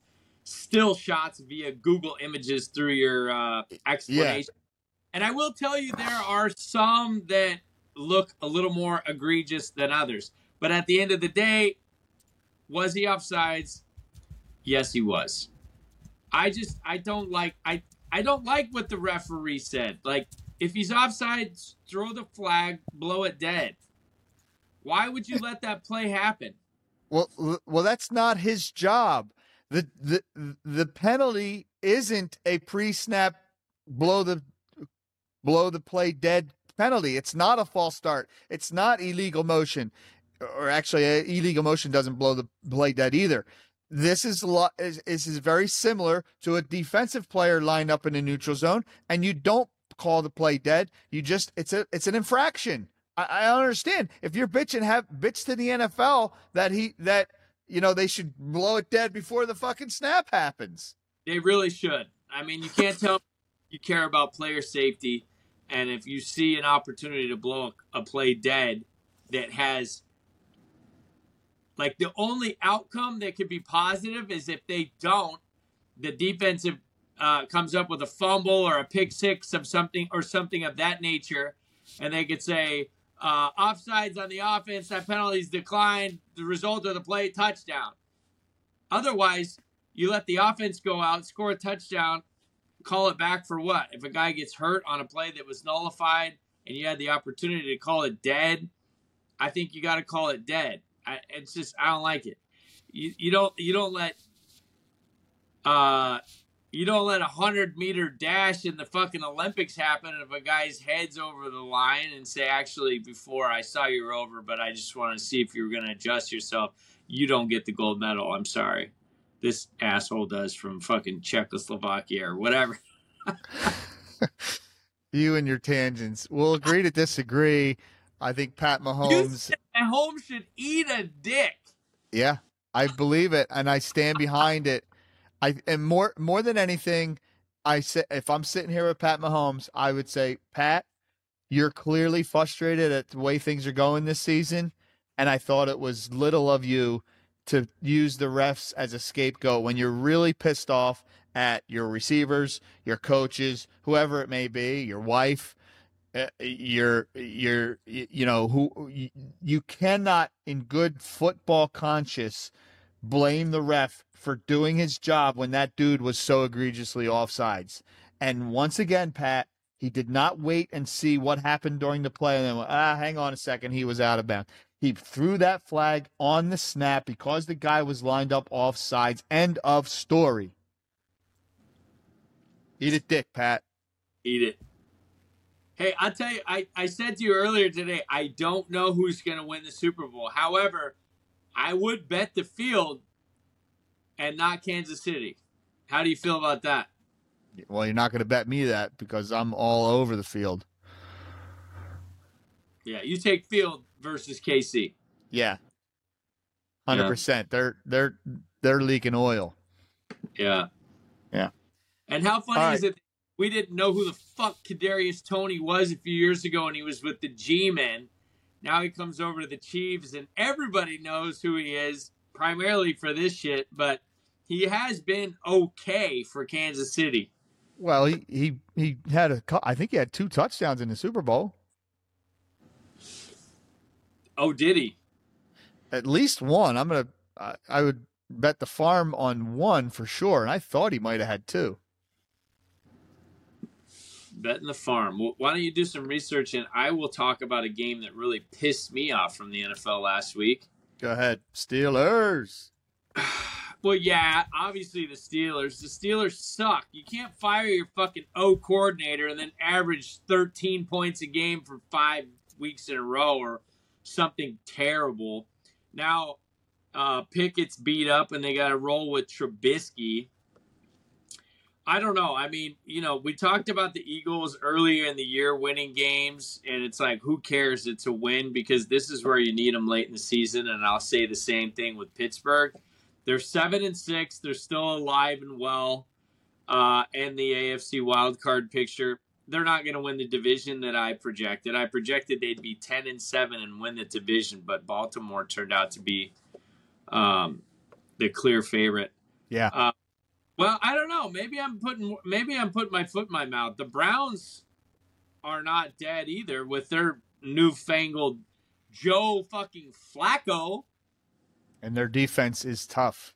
still shots via Google Images through your uh, explanation. Yeah. And I will tell you, there are some that look a little more egregious than others. But at the end of the day, was he offsides? Yes, he was. I just I don't like I I don't like what the referee said. Like if he's offside, throw the flag, blow it dead. Why would you let that play happen? Well, well, that's not his job. the the The penalty isn't a pre-snap blow the blow the play dead penalty. It's not a false start. It's not illegal motion. or actually, illegal motion doesn't blow the play dead either. This. Is, is is very similar to a defensive player lined up in a neutral zone, and you don't call the play dead. You just it's a it's an infraction. I, I understand if you're bitching have bitch to the NFL that he that you know they should blow it dead before the fucking snap happens. They really should. I mean, you can't tell you care about player safety, and if you see an opportunity to blow a, a play dead that has like the only outcome that could be positive is if they don't, the defensive uh, comes up with a fumble or a pick six of something or something of that nature, and they could say uh, offsides on the offense, that penalties declined, the result of the play touchdown. Otherwise, you let the offense go out, score a touchdown, call it back for what? If a guy gets hurt on a play that was nullified and you had the opportunity to call it dead, I think you got to call it dead. I, it's just I don't like it. You, you don't you don't let uh you don't let a hundred meter dash in the fucking Olympics happen if a guy's head's over the line and say, actually, before I saw you were over, but I just want to see if you were going to adjust yourself. You don't get the gold medal. I'm sorry. This asshole does from fucking Czechoslovakia or whatever. you and your tangents. We'll agree to disagree. I think Pat Mahomes. Mahomes should eat a dick. Yeah, I believe it, and I stand behind it. I and more more than anything, I say if I'm sitting here with Pat Mahomes, I would say, Pat, you're clearly frustrated at the way things are going this season, and I thought it was little of you to use the refs as a scapegoat when you're really pissed off at your receivers, your coaches, whoever it may be, your wife, uh, your your you know who you cannot in good football conscious blame the ref for doing his job when that dude was so egregiously offsides. And once again, Pat, he did not wait and see what happened during the play and then went, ah, hang on a second, he was out of bounds. He threw that flag on the snap because the guy was lined up off sides. End of story. Eat it, dick, Pat. Eat it. Hey, I'll tell you, I, I said to you earlier today, I don't know who's going to win the Super Bowl. However, I would bet the field and not Kansas City. How do you feel about that? Well, you're not going to bet me that because I'm all over the field. Yeah, you take field versus KC. Yeah. 100%. Yeah. They're they're they're leaking oil. Yeah. Yeah. And how funny right. is it we didn't know who the fuck Kadarius Toney was a few years ago and he was with the G-men. Now he comes over to the Chiefs and everybody knows who he is primarily for this shit, but he has been okay for Kansas City. Well, he he he had a I think he had two touchdowns in the Super Bowl. Oh, did he? At least one. I'm gonna. I, I would bet the farm on one for sure, and I thought he might have had two. Betting the farm. Well, why don't you do some research and I will talk about a game that really pissed me off from the NFL last week. Go ahead, Steelers. Well, yeah, obviously the Steelers. The Steelers suck. You can't fire your fucking O coordinator and then average 13 points a game for five weeks in a row or something terrible. Now, uh, Pickett's beat up and they got to roll with Trubisky. I don't know. I mean, you know, we talked about the Eagles earlier in the year winning games, and it's like, who cares? It's a win because this is where you need them late in the season. And I'll say the same thing with Pittsburgh. They're seven and six. They're still alive and well uh, in the AFC wild card picture. They're not going to win the division that I projected. I projected they'd be ten and seven and win the division, but Baltimore turned out to be um, the clear favorite. Yeah. Uh, well, I don't know. Maybe I'm putting maybe I'm putting my foot in my mouth. The Browns are not dead either with their newfangled Joe fucking Flacco and their defense is tough.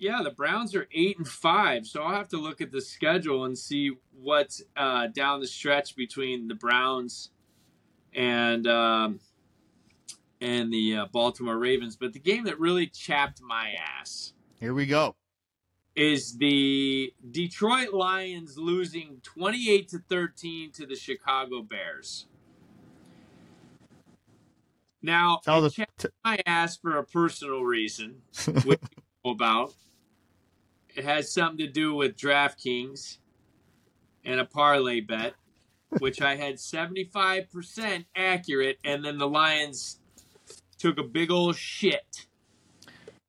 Yeah, the Browns are eight and five, so I'll have to look at the schedule and see what's uh, down the stretch between the Browns and um, and the uh, Baltimore Ravens. But the game that really chapped my ass. Here we go. Is the Detroit Lions losing twenty eight to thirteen to the Chicago Bears? Now, Tell I the checked t- my ass for a personal reason, which you know about. It has something to do with DraftKings and a parlay bet, which I had 75% accurate, and then the Lions took a big old shit.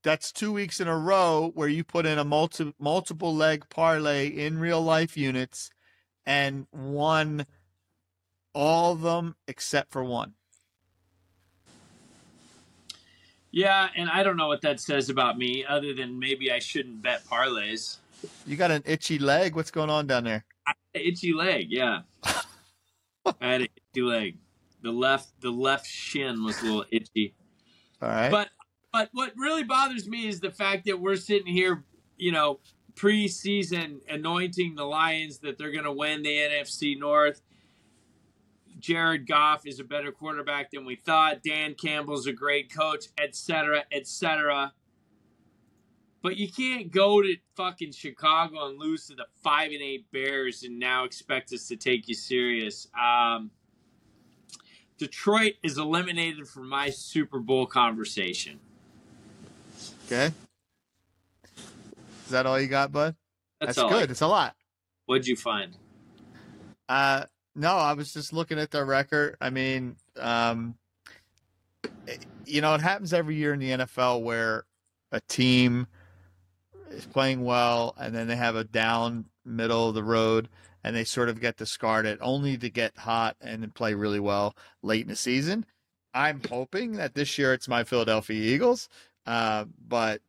that's two weeks in a row where you put in a multi multiple leg parlay in real life units and won all of them except for one. Yeah, and I don't know what that says about me, other than maybe I shouldn't bet parlays. You got an itchy leg. What's going on down there? Itchy leg, yeah. I had an itchy leg. The left, the left shin was a little itchy. All right. But but what really bothers me is the fact that we're sitting here, you know, preseason anointing the Lions that they're going to win the NFC North. Jared Goff is a better quarterback than we thought. Dan Campbell's a great coach, etc., etc. But you can't go to fucking Chicago and lose to the five and eight Bears and now expect us to take you serious. Um, Detroit is eliminated from my Super Bowl conversation. okay. Is that all you got, bud? That's, That's good. It's a lot. What'd you find? Uh, no, I was just looking at their record. I mean, um, it- you know, it happens every year in the NFL where a team is playing well and then they have a down middle of the road and they sort of get discarded only to get hot and play really well late in the season. I'm hoping that this year it's my Philadelphia Eagles, uh, but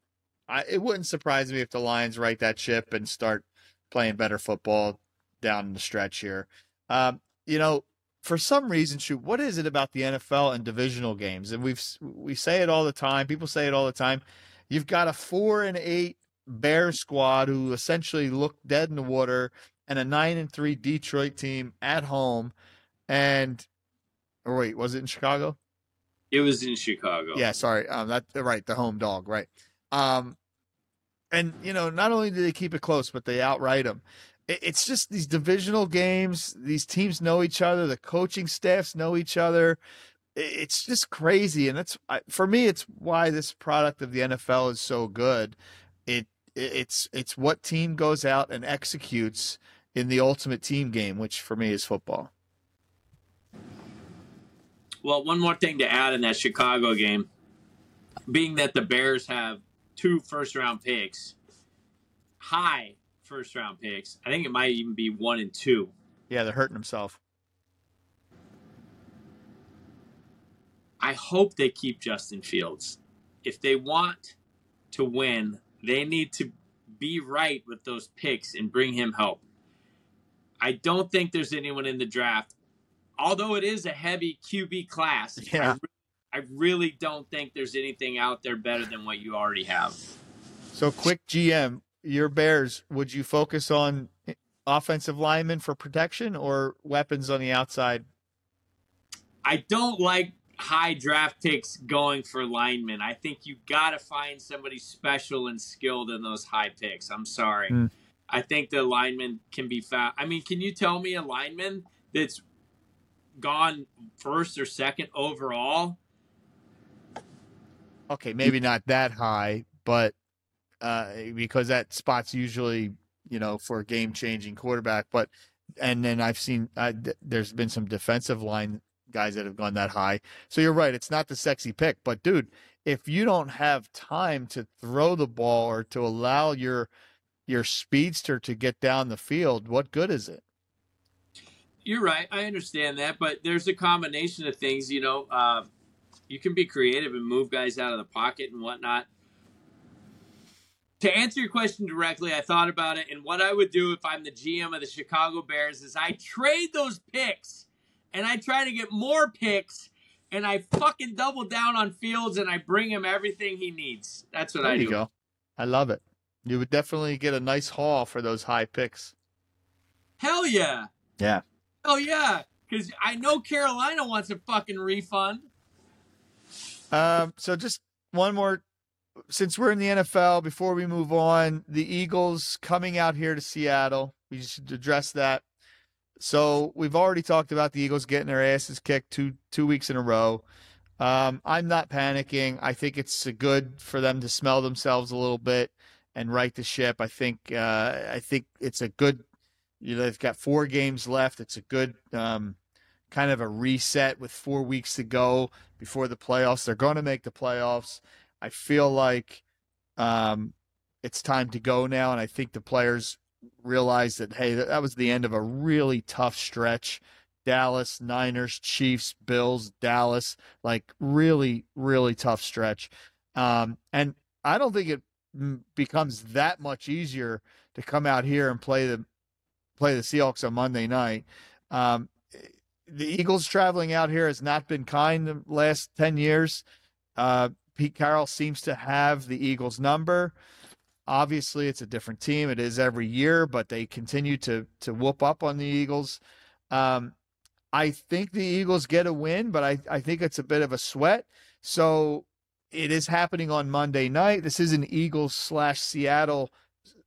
I, it wouldn't surprise me if the Lions right that ship and start playing better football down the stretch here. Um, you know, for some reason, Shoop, what is it about the NFL and divisional games? And we've we say it all the time. People say it all the time. You've got a four and eight Bear squad who essentially look dead in the water, and a nine and three Detroit team at home. And or wait, was it in Chicago? It was in Chicago. Yeah, sorry. Um, that right, the home dog, right? Um, and you know, not only do they keep it close, but they outright them. It, it's just these divisional games. These teams know each other. The coaching staffs know each other. It, it's just crazy, and that's for me. It's why this product of the NFL is so good. It it's it's what team goes out and executes in the ultimate team game, which for me is football. Well, one more thing to add in that Chicago game, being that the Bears have two first round picks, high first round picks. I think it might even be one and two. Yeah, they're hurting themselves. I hope they keep Justin Fields. If they want to win, they need to be right with those picks and bring him help. I don't think there's anyone in the draft, although it is a heavy QB class. I re- I really don't think there's anything out there better than what you already have. So, quick GM, your Bears, would you focus on offensive linemen for protection or weapons on the outside? I don't like high draft picks going for linemen. I think you got to find somebody special and skilled in those high picks. I'm sorry. Hmm. I think the lineman can be found. I mean, can you tell me a lineman that's gone first or second overall? Okay, maybe not that high, but uh, because that spot's usually, you know, for a game changing quarterback. But, and then I've seen, th- there's been some defensive line guys that have gone that high. So you're right. It's not the sexy pick, but dude, if you don't have time to throw the ball or to allow your, your speedster to get down the field, what good is it? You're right. I understand that, but there's a combination of things. You know, uh, you can be creative and move guys out of the pocket and whatnot. To answer your question directly, I thought about it, and what I would do if I'm the GM of the Chicago Bears is I trade those picks, and I try to get more picks, and I fucking double down on Fields, and I bring him everything he needs. That's what There I you do. go. I love it. You would definitely get a nice haul for those high picks. Hell yeah, Yeah. Oh yeah, because I know Carolina wants a fucking refund. Um, so just one more, since we're in the NFL, before we move on, the Eagles coming out here to Seattle. We should address that. So we've already talked about the Eagles getting their asses kicked two two weeks in a row. Um, I'm not panicking. I think it's good for them to smell themselves a little bit and right the ship. I think uh, I think it's a good. You know, they've got four games left. It's a good um, kind of a reset with four weeks to go before the playoffs. They're going to make the playoffs. I feel like um, it's time to go now, and I think the players realize that hey, that was the end of a really tough stretch. Dallas, Niners, Chiefs, Bills, Dallas, like really, really tough stretch. Um, and I don't think it becomes that much easier to come out here and play the play the Seahawks on Monday night. Um, the Eagles traveling out here has not been kind the last ten years. Uh, Pete Carroll seems to have the Eagles number. Obviously, it's a different team. It is every year, but they continue to to whoop up on the Eagles. Um, I think the Eagles get a win, but I, I think it's a bit of a sweat. So it is happening on Monday night. This is an Eagles slash Seattle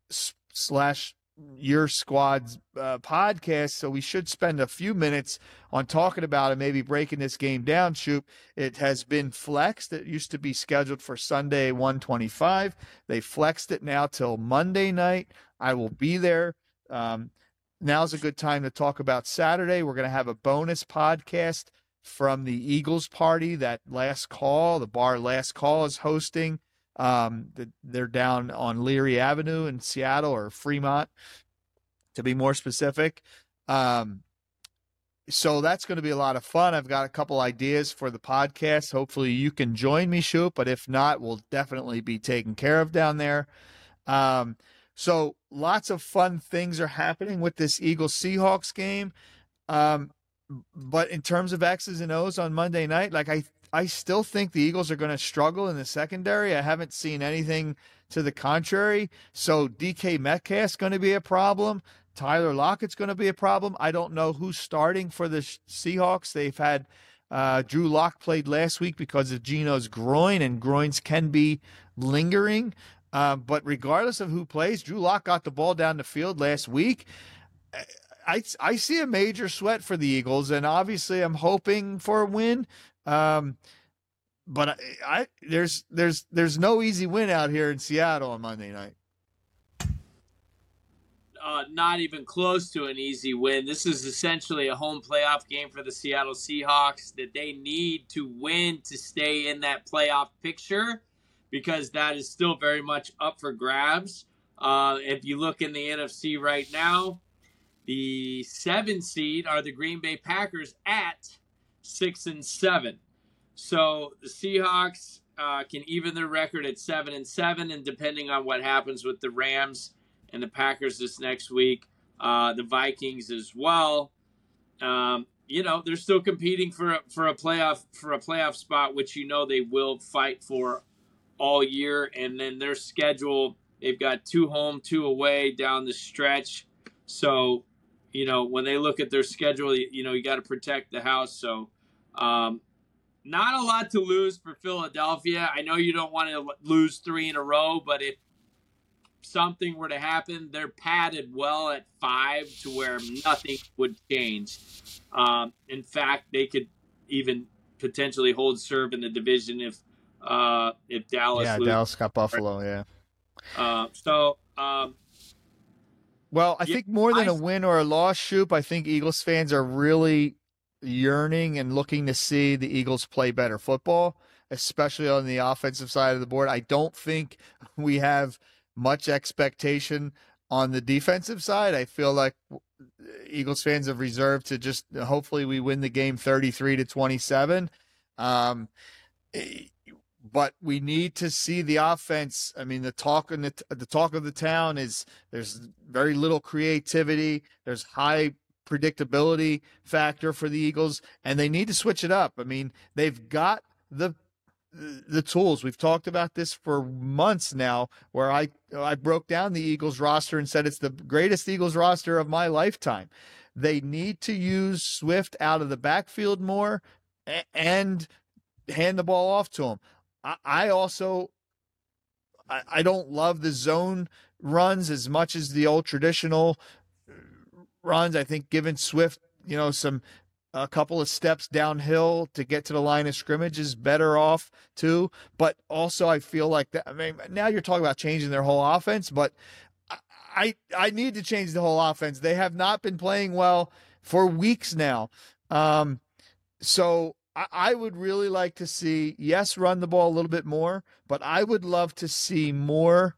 slash your squad's uh, podcast. So we should spend a few minutes on talking about it, maybe breaking this game down. Shoop, it has been flexed. It used to be scheduled for Sunday 125. They flexed it now till Monday night. I will be there. Um, now's a good time to talk about Saturday. We're going to have a bonus podcast from the Eagles party. That last call, the bar last call is hosting. Um, they're down on Leary Avenue in Seattle or Fremont, to be more specific. Um, so that's going to be a lot of fun. I've got a couple ideas for the podcast. Hopefully you can join me, Shoop, but if not, we'll definitely be taken care of down there. Um, so lots of fun things are happening with this Eagles Seahawks game. Um, but in terms of X's and O's on Monday night, like I I still think the Eagles are going to struggle in the secondary. I haven't seen anything to the contrary. So DK Metcalf's going to be a problem. Tyler Lockett's going to be a problem. I don't know who's starting for the Seahawks. They've had uh, Drew Lock played last week because of Geno's groin, and groins can be lingering. Uh, but regardless of who plays, Drew Lock got the ball down the field last week. I, I see a major sweat for the Eagles, and obviously I'm hoping for a win. Um, but I, I there's there's there's no easy win out here in Seattle on Monday night. Uh, not even close to an easy win. This is essentially a home playoff game for the Seattle Seahawks that they need to win to stay in that playoff picture because that is still very much up for grabs. Uh, if you look in the NFC right now, the seven seed are the Green Bay Packers at six and seven. So the Seahawks uh, can even their record at seven and seven, and depending on what happens with the Rams and the Packers this next week, uh, the Vikings as well. Um, you know they're still competing for for a playoff for a playoff spot, which you know they will fight for all year, and then their schedule they've got two home, two away down the stretch. So, you know, when they look at their schedule, you, know, you got to protect the house. So, um, not a lot to lose for Philadelphia. I know you don't want to lose three in a row, but if something were to happen, they're padded well at five to where nothing would change. Um, in fact, they could even potentially hold serve in the division if uh, if Dallas. Yeah, loses. Dallas got Buffalo. Yeah. Uh, so. Um, well, I yeah, think more than I, a win or a loss, Shoop, I think Eagles fans are really yearning and looking to see the Eagles play better football, especially on the offensive side of the board. I don't think we have much expectation on the defensive side. I feel like Eagles fans have reserved to just hopefully we win the game 33 to 27. Um, eh, but we need to see the offense. I mean, the talk in the the talk of the town is there's very little creativity. There's high predictability factor for the Eagles, and they need to switch it up. I mean, they've got the the tools. We've talked about this for months now, where I I broke down the Eagles roster and said it's the greatest Eagles roster of my lifetime. They need to use Swift out of the backfield more and hand the ball off to him. I, also I, don't love the zone runs as much as the old traditional runs. I think giving Swift, you know, some a couple of steps downhill to get to the line of scrimmage is better off too. But also, I feel like that. I mean, now you're talking about changing their whole offense, but I I need to change the whole offense. They have not been playing well for weeks now. Um, so I, I would really like to see yes, run the ball a little bit more, but I would love to see more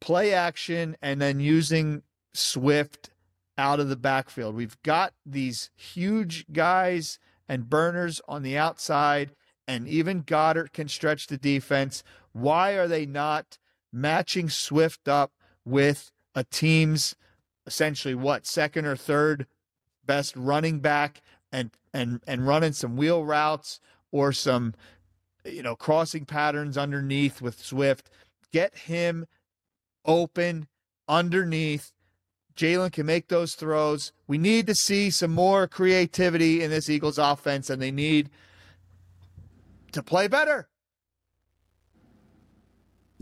play action and then using Swift out of the backfield. We've got these huge guys and burners on the outside, and even Goedert can stretch the defense. Why are they not matching Swift up with a team's essentially what second or third best running back and and and running some wheel routes or some you know crossing patterns underneath with Swift. Get him open underneath. Jalen can make those throws. We need to see some more creativity in this Eagles offense, and they need to play better.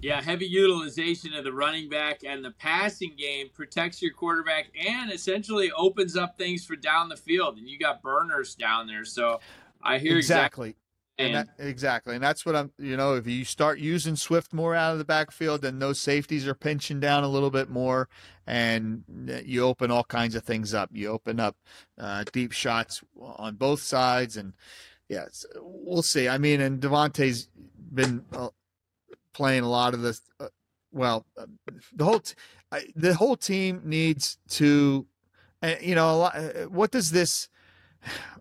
Yeah, heavy utilization of the running back and the passing game protects your quarterback and essentially opens up things for down the field. And you got burners down there. So I hear exactly. exactly and that, exactly. And that's what I'm, you know, if you start using Swift more out of the backfield, then those safeties are pinching down a little bit more and you open all kinds of things up. You open up uh, deep shots on both sides. And yeah, we'll see. I mean, and DeVonta's been uh, playing a lot of this. Uh, well, uh, the whole, t- I, the whole team needs to, uh, you know, a lot, uh, what does this,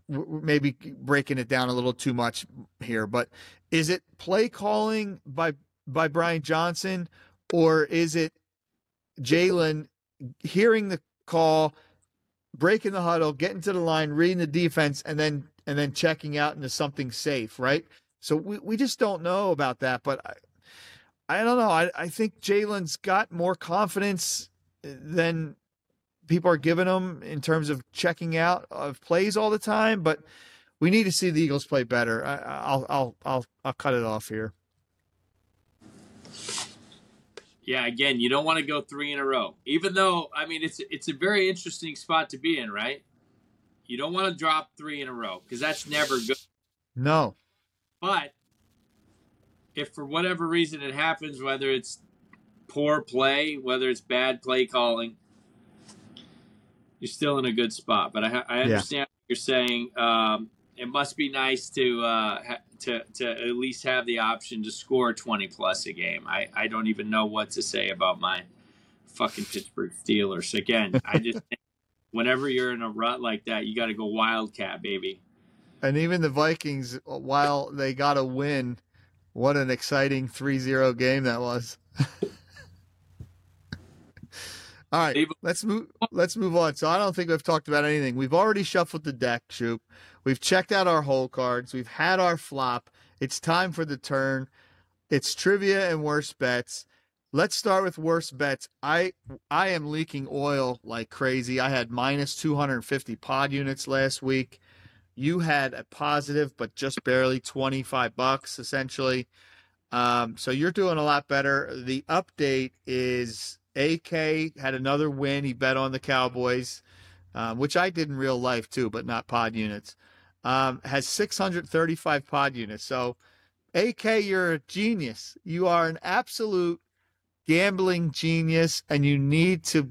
maybe breaking it down a little too much here, but is it play calling by by Brian Johnson or is it Jalen hearing the call, breaking the huddle, getting to the line, reading the defense, and then and then checking out into something safe, right? So we, we just don't know about that, but I, I don't know. I, I think Jalen's got more confidence eh, than people are giving them in terms of checking out of plays all the time, but we need to see the Eagles play better. I, will I'll I'll I'll cut it off here. Yeah, again, you don't want to go three in a row. Even though, I mean, it's it's a very interesting spot to be in, right? You don't want to drop three in a row because that's never good. No. But if for whatever reason it happens, whether it's poor play, whether it's bad play calling, you're still in a good spot. But I, I understand yeah. what you're saying. Um, it must be nice to uh, to to at least have the option to score 20 plus a game. I, I don't even know what to say about my fucking Pittsburgh Steelers. Again, I just whenever you're in a rut like that, you got to go wildcat, baby. And even the Vikings, while they got a win, what an exciting 3-0 game that was. All right, let's move. Let's move on. So I don't think we've talked about anything. We've already shuffled the deck, Shoop. We've checked out our hole cards. We've had our flop. It's time for the turn. It's trivia and worst bets. Let's start with worst bets. I I am leaking oil like crazy. I had minus 250 pod units last week. You had a positive, but just barely 25 bucks essentially. Um, so you're doing a lot better. The update is AK had another win. He bet on the Cowboys, um, which I did in real life too, but not pod units. Um, has 635 pod units. So, AK, you're a genius. You are an absolute gambling genius, and you need to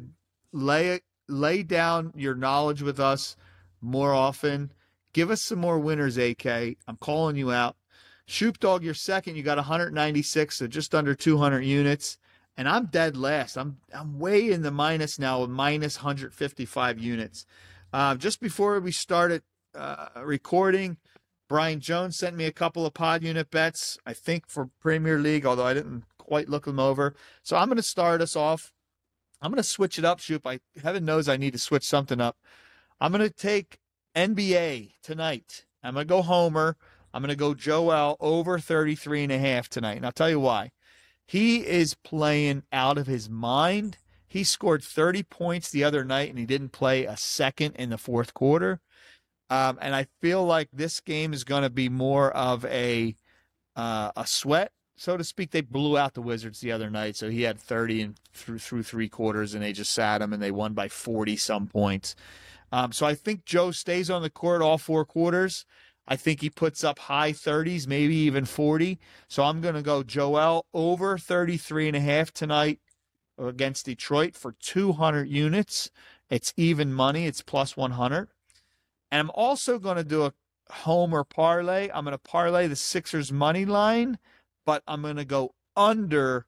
lay lay down your knowledge with us more often. Give us some more winners, AK. I'm calling you out. Shoop Dog, you're second. You got 196, so just under 200 units and I'm dead last. I'm I'm way in the minus now, minus 155 units. Uh, just before we started uh, recording, Brian Jones sent me a couple of pod unit bets. I think for Premier League, although I didn't quite look them over. So I'm going to start us off. I'm going to switch it up, Shoop. I heaven knows I need to switch something up. I'm going to take NBA tonight. I'm going to go Homer. I'm going to go Joel over 33 and a half tonight. And I'll tell you why. He is playing out of his mind. He scored 30 points the other night and he didn't play a second in the fourth quarter. Um, and I feel like this game is going to be more of a uh, a sweat, so to speak. They blew out the Wizards the other night, so he had 30 and through through three quarters, and they just sat him and they won by 40 some points. Um, so I think Joe stays on the court all four quarters. I think he puts up high 30s, maybe even 40. So I'm going to go Joel over 33 and a half tonight against Detroit for 200 units. It's even money. It's plus 100. And I'm also going to do a homer parlay. I'm going to parlay the Sixers money line, but I'm going to go under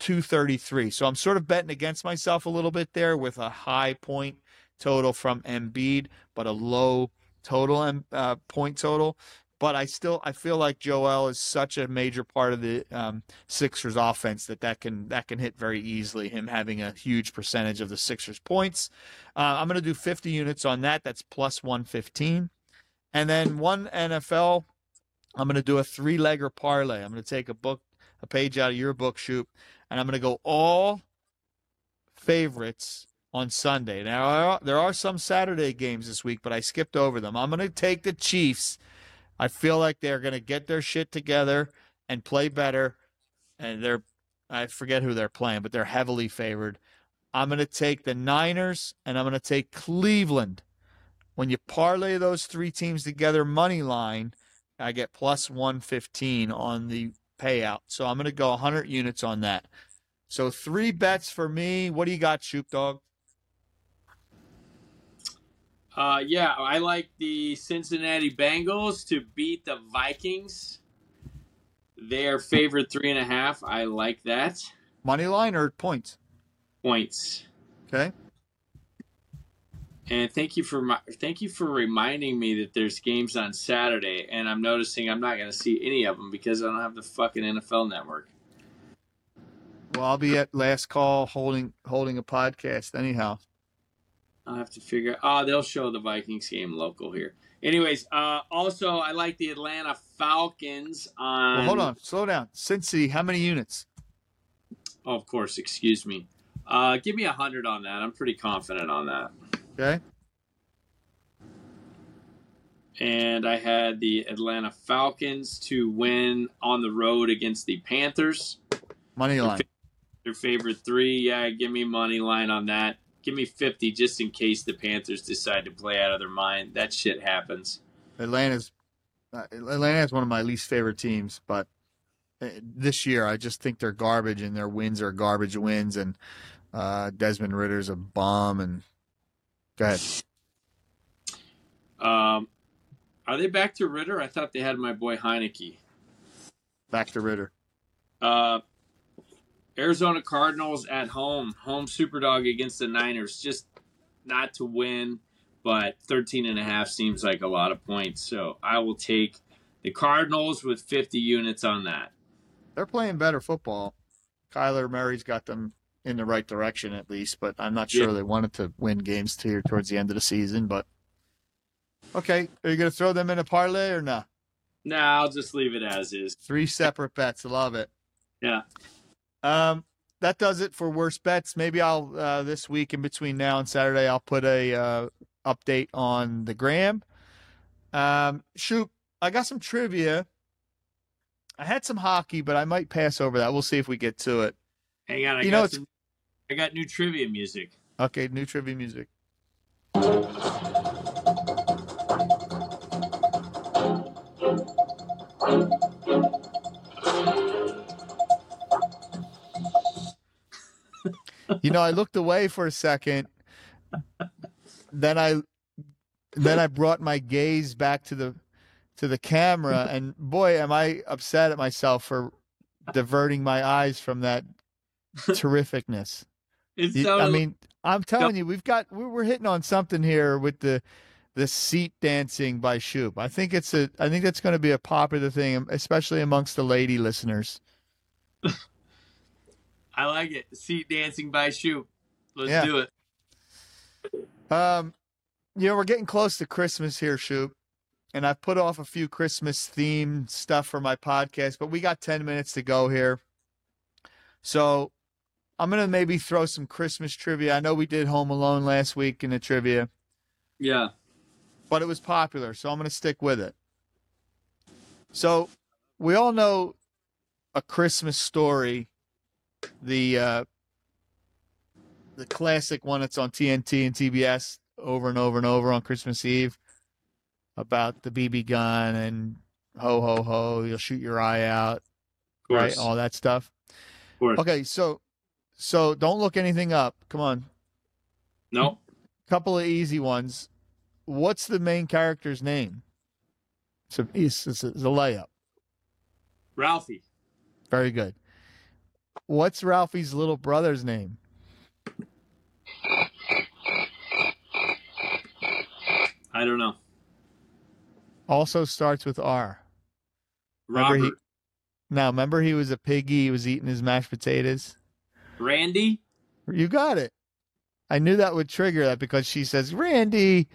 233. So I'm sort of betting against myself a little bit there with a high point total from Embiid, but a low total and uh, point total. But I still I feel like Joel is such a major part of the um, Sixers offense that that can that can hit very easily. Him having a huge percentage of the Sixers points. Uh, I'm going to do 50 units on that. That's plus 115. And then one NFL. I'm going to do a three legger parlay. I'm going to take a book a page out of your book, Shoop, and I'm going to go all favorites on Sunday. Now, there are some Saturday games this week, but I skipped over them. I'm going to take the Chiefs. I feel like they're going to get their shit together and play better. And they're, I forget who they're playing, but they're heavily favored. I'm going to take the Niners and I'm going to take Cleveland. When you parlay those three teams together, money line, I get plus 115 on the payout. So I'm going to go 100 units on that. So three bets for me. What do you got, Shoop Dog? Uh, yeah, I like the Cincinnati Bengals to beat the Vikings. Their favorite three and a half. I like that. Money line or points? Points. Okay. And thank you for my, thank you for reminding me that there's games on Saturday, and I'm noticing I'm not going to see any of them because I don't have the fucking NFL Network. Well, I'll be at last call holding holding a podcast anyhow. I'll have to figure. Oh, they'll show the Vikings game local here. Anyways, uh, also I like the Atlanta Falcons on. Well, hold on, slow down. Cincy, how many units? Oh, of course. Excuse me. Uh, give me a hundred on that. I'm pretty confident on that. Okay. And I had the Atlanta Falcons to win on the road against the Panthers. Money line. Their favorite three. Yeah, give me money line on that. Give me 50 just in case the Panthers decide to play out of their mind. That shit happens. Atlanta's uh, Atlanta is one of my least favorite teams, but uh, this year I just think they're garbage and their wins are garbage wins and uh, Desmond Ridder's a bomb and go ahead. Um, are they back to Ridder? I thought they had my boy Heinicke. Back to Ridder. Uh, Arizona Cardinals at home, home superdog against the Niners. Just not to win, but 13 and a half seems like a lot of points. So I will take the Cardinals with 50 units on that. They're playing better football. Kyler Murray's got them in the right direction at least, but I'm not sure yeah. they wanted to win games here towards the end of the season. But okay, are you going to throw them in a parlay or not? No, nah, I'll just leave it as is. Three separate bets. Love it. Yeah. Um, that does it for worst bets. Maybe I'll uh, this week in between now and Saturday I'll put a uh, update on the gram. Um, Shoop, I got some trivia. I had some hockey, but I might pass over that. We'll see if we get to it. Hang on, I you got know, some, I got new trivia music. Okay, new trivia music. You know, I looked away for a second. Then I then I brought my gaze back to the to the camera and boy am I upset at myself for diverting my eyes from that terrificness. You, I mean, I'm telling you, we've got we're hitting on something here with the the seat dancing by Shoop. I think it's a I think that's going to be a popular thing, especially amongst the lady listeners. I like it. Seat dancing by Shoop. Let's yeah. do it. Um, you know, we're getting close to Christmas here, Shoop. And I've put off a few Christmas themed stuff for my podcast, but we got 10 minutes to go here. So I'm going to maybe throw some Christmas trivia. I know we did Home Alone last week in the trivia. Yeah. But it was popular, so I'm going to stick with it. So we all know a Christmas story the uh, the classic one that's on TNT and TBS, over and over and over on Christmas Eve about the BB gun and ho ho ho, you'll shoot your eye out, Of right? All that stuff. of. Okay, so so don't look anything up. Come on, No. couple of easy ones. What's the main character's name? It's, it's, it's a layup. Ralphie. Very good. What's Ralphie's little brother's name? I don't know. Also starts with R. Remember Robert. he- Now, remember he was a piggy. He was eating his mashed potatoes. Randy. You got it. I knew that would trigger that because she says Randy.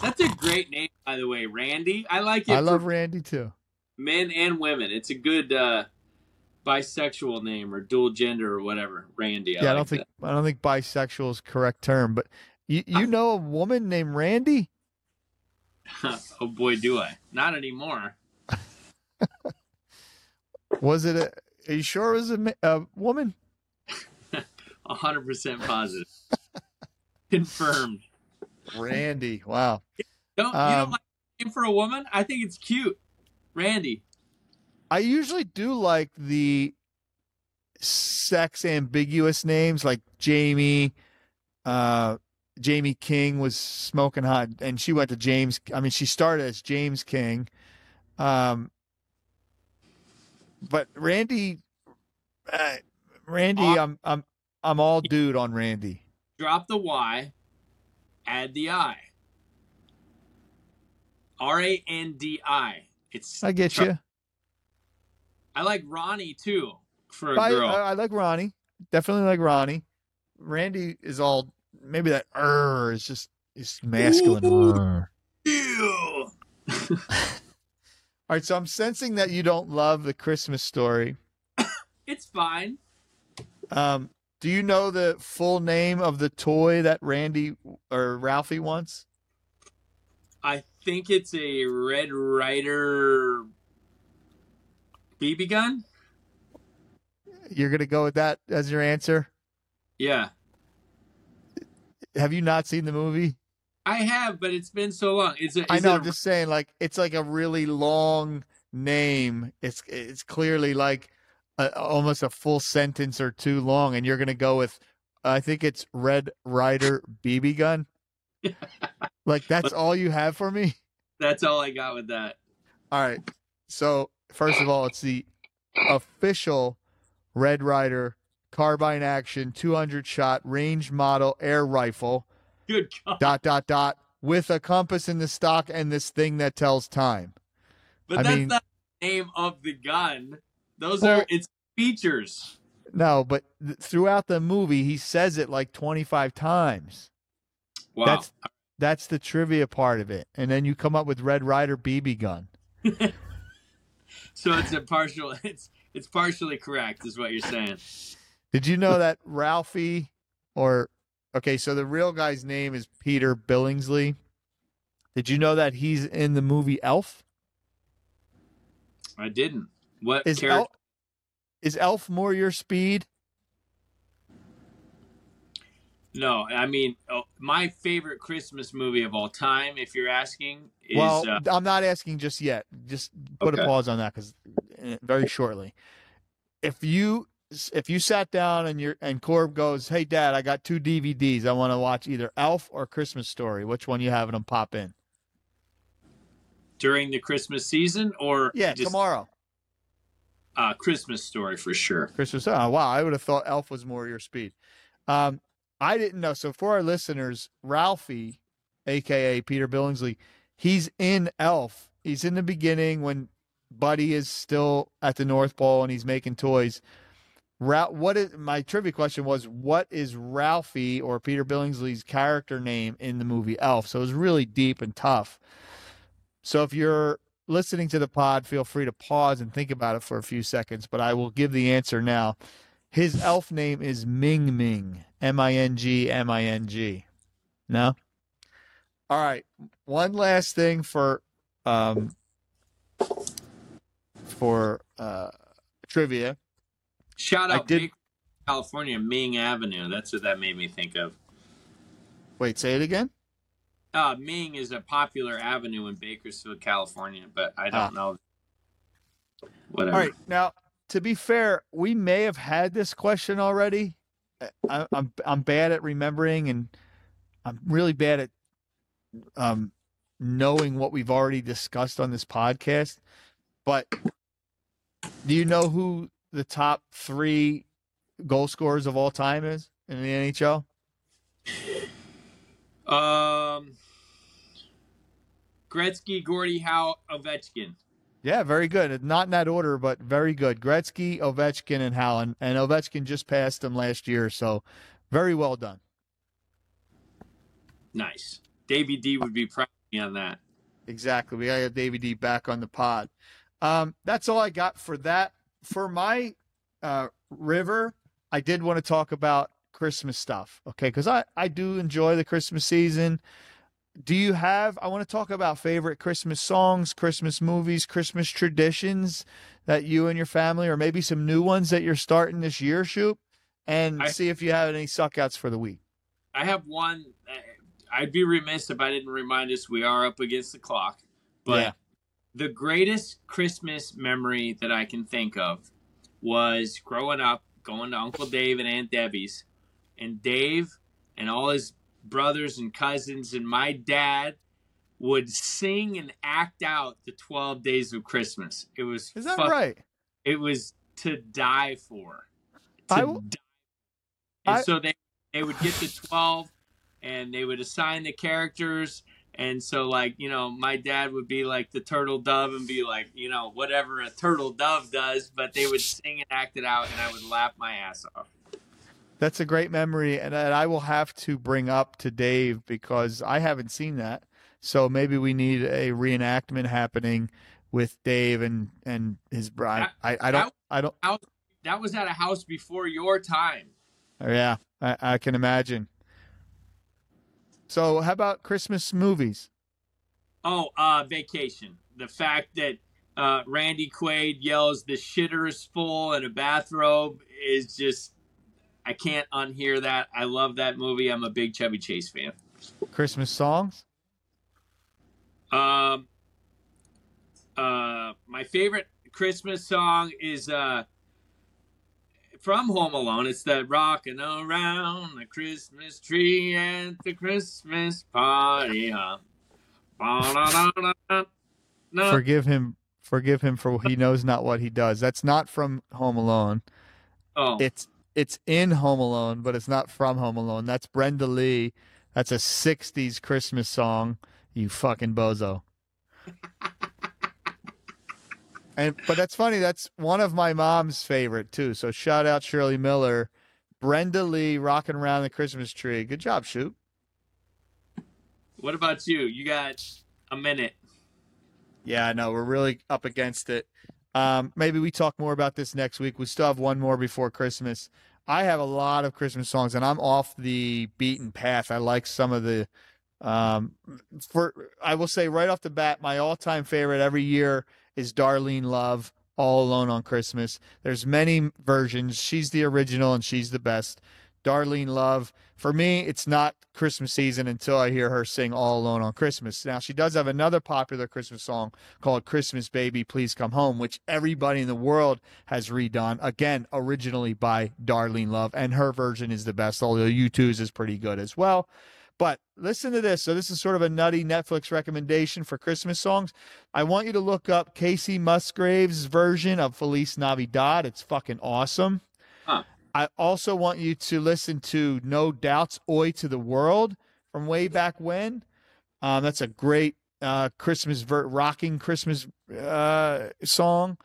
That's a great name, by the way. Randy. I like it I love Randy too. men and women. It's a good uh, bisexual name or dual gender or whatever. Randy. I yeah, I like don't think I don't think bisexual is correct term, but you you know a woman named Randy? oh boy, do I. Not anymore. Was it a? Are you sure it was a, a woman? A hundred percent positive. Confirmed. Randy. Wow. Don't you Um, don't like name for a woman? I think it's cute. Randy. I usually do like the sex ambiguous names like Jamie. Uh, Jaime King was smoking hot, and she went to James. I mean, she started as James King. Um, but Randy, uh, Randy, I'm I'm I'm all dude on Randy. Drop the Y. Add the I. R A N D I. It's. I get you. I like Ronnie too for a I, girl. I, I like Ronnie. Definitely like Ronnie. Randy is all maybe that er is just is masculine. Ooh. Ew. All right, so I'm sensing that you don't love the Christmas story. It's fine. Um, do you know the full name of the toy that Randy or Ralphie wants? I think it's a Red Ryder BB gun. You're gonna go with that as your answer. Yeah, Have you not seen the movie? I have, but it's been so long. It's a, I know. it I'm just saying, like it's like a really long name. It's it's clearly like a, almost a full sentence or two long, and you're gonna go with. I think it's Red Ryder BB gun. like that's all you have for me. that's all I got with that. All right. So first of all, it's the official Red Ryder carbine action 200 shot range model air rifle. Good God! Dot dot dot with a compass in the stock and this thing that tells time. But I that's mean- not the name of the gun. Those Well- are its features. No, but th- throughout the movie, he says it like 25 times. Wow. That's that's the trivia part of it. And then you come up with Red Ryder BB gun. so it's a partial. It's it's partially correct, is what you're saying. Did you know that Ralphie or okay, so the real guy's name is Peter Billingsley. Did you know that he's in the movie Elf? I didn't. What Is character? Elf is Elf more your speed? No, I mean oh, my favorite Christmas movie of all time. If you're asking, is well, uh, I'm not asking just yet. Just put a pause on that because very shortly. If you if you sat down and you're and Corb goes, "Hey, Dad, I got two DVDs. I want to watch either Elf or Christmas Story. Which one you having them pop in?" during the Christmas season or Yeah, just tomorrow. uh, Christmas story for sure. Christmas. Oh, wow. I would have thought Elf was more your speed. Um, I didn't know. So for our listeners, Ralphie, aka Peter Billingsley, he's in Elf. He's in the beginning when Buddy is still at the North Pole and he's making toys. What is my trivia question was what is Ralphie or Peter Billingsley's character name in the movie Elf? So it was really deep and tough. So if you're listening to the pod, feel free to pause and think about it for a few seconds, but I will give the answer now. His elf name is Ming Ming, M I N G M I N G. No? All right. One last thing for um for uh trivia. Shout I out did- California, Ming Avenue. That's what that made me think of. Wait, say it again. Uh, Ming is a popular avenue in Bakersfield, California, but I don't Ah. know. Whatever. All right. Now, to be fair, we may have had this question already. I, I'm I'm bad at remembering, and I'm really bad at um, knowing what we've already discussed on this podcast. But do you know who the top three goal scorers of all time is in the NHL? Um, Gretzky, Gordie, Howe, Ovechkin. Yeah, very good. Not in that order, but very good. Gretzky, Ovechkin, and Howland. And Ovechkin just passed him last year, so very well done. Nice. Davey D would be proud of me on that. Exactly. We gotta have David D back on the pod. Um, that's all I got for that. For my uh, river, I did want to talk about Christmas stuff. Okay, because I I do enjoy the Christmas season. Do you have? I want to talk about favorite Christmas songs, Christmas movies, Christmas traditions that you and your family, or maybe some new ones that you're starting this year, Shoop, and I- see if you have any suckouts for the week. I have one. uh, I'd be remiss if I didn't remind us we are up against the clock. But Yeah. the greatest Christmas memory that I can think of was growing up, going to Uncle Dave and Aunt Debbie's, and Dave and all his brothers and cousins and my dad would sing and act out the 12 days of Christmas. It was Is that fuck- right? it was to die for. To I die. And I- so they they would get the twelve, and they would assign the characters. And so, like you know, my dad would be like the turtle dove and be like, you know, whatever a turtle dove does. But they would sing and act it out, and I would laugh my ass off. That's a great memory, and that I will have to bring up to Dave because I haven't seen that. So maybe we need a reenactment happening with Dave and and his bride. I, I don't I don't. That was at a house before your time. Yeah, I, I can imagine. So how about Christmas movies? Oh, uh, vacation. The fact that uh, Randy Quaid yells "the shitter is full" in a bathrobe is just. I can't unhear that. I love that movie. I'm a big Chevy Chase fan. Christmas songs? Um, uh, my favorite Christmas song is uh, from Home Alone. It's the rocking Around the Christmas Tree at the Christmas Party." Huh? Forgive him. Forgive him for he knows not what he does. That's not from Home Alone. Oh, It's it's in Home Alone, but it's not from Home Alone. That's Brenda Lee. That's a '60s Christmas song. You fucking bozo. and but that's funny. That's one of my mom's favorite too. So shout out Shirley Miller, Brenda Lee, rocking around the Christmas tree. Good job, Shoop. what about you? You got a minute. Yeah, no. We're really up against it. Um, maybe we talk more about this next week. We still have one more before Christmas. I have a lot of Christmas songs, and I'm off the beaten path. I like some of the. Um, for I will say right off the bat, my all-time favorite every year is Darlene Love, "All Alone on Christmas." There's many versions. She's the original, and she's the best. Darlene Love. For me, it's not Christmas season until I hear her sing All Alone on Christmas. Now, she does have another popular Christmas song called Christmas Baby, Please Come Home, which everybody in the world has redone. Again, originally by Darlene Love, and her version is the best, although U2's is pretty good as well. But listen to this. So, this is sort of a nutty Netflix recommendation for Christmas songs. I want you to look up Kacey Musgraves' version of Feliz Navidad. It's fucking awesome. I also want you to listen to No Doubt's Oi to the World from way back when. Um, that's a great uh, Christmas, ver- rocking Christmas uh, song.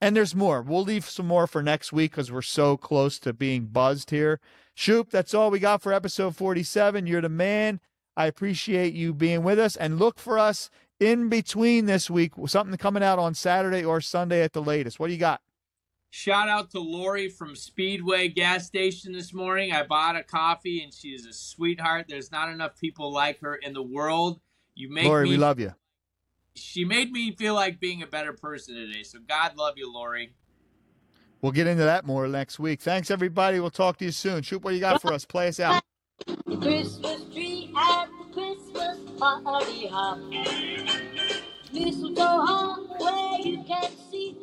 And there's more. We'll leave some more for next week because we're so close to being buzzed here. Shoop, that's all we got for episode 47. You're the man. I appreciate you being with us. And look for us in between this week. Something coming out on Saturday or Sunday at the latest. What do you got? Shout out to Lori from Speedway gas station this morning. I bought a coffee and she is a sweetheart. There's not enough people like her in the world. You make Lori, me we love you. she made me feel like being a better person today. So God love you, Lori. We'll get into that more next week. Thanks, everybody. We'll talk to you soon. Shoop what you got for us. Play us out. Christmas tree at the Christmas party hop. Mistletoe hung where you can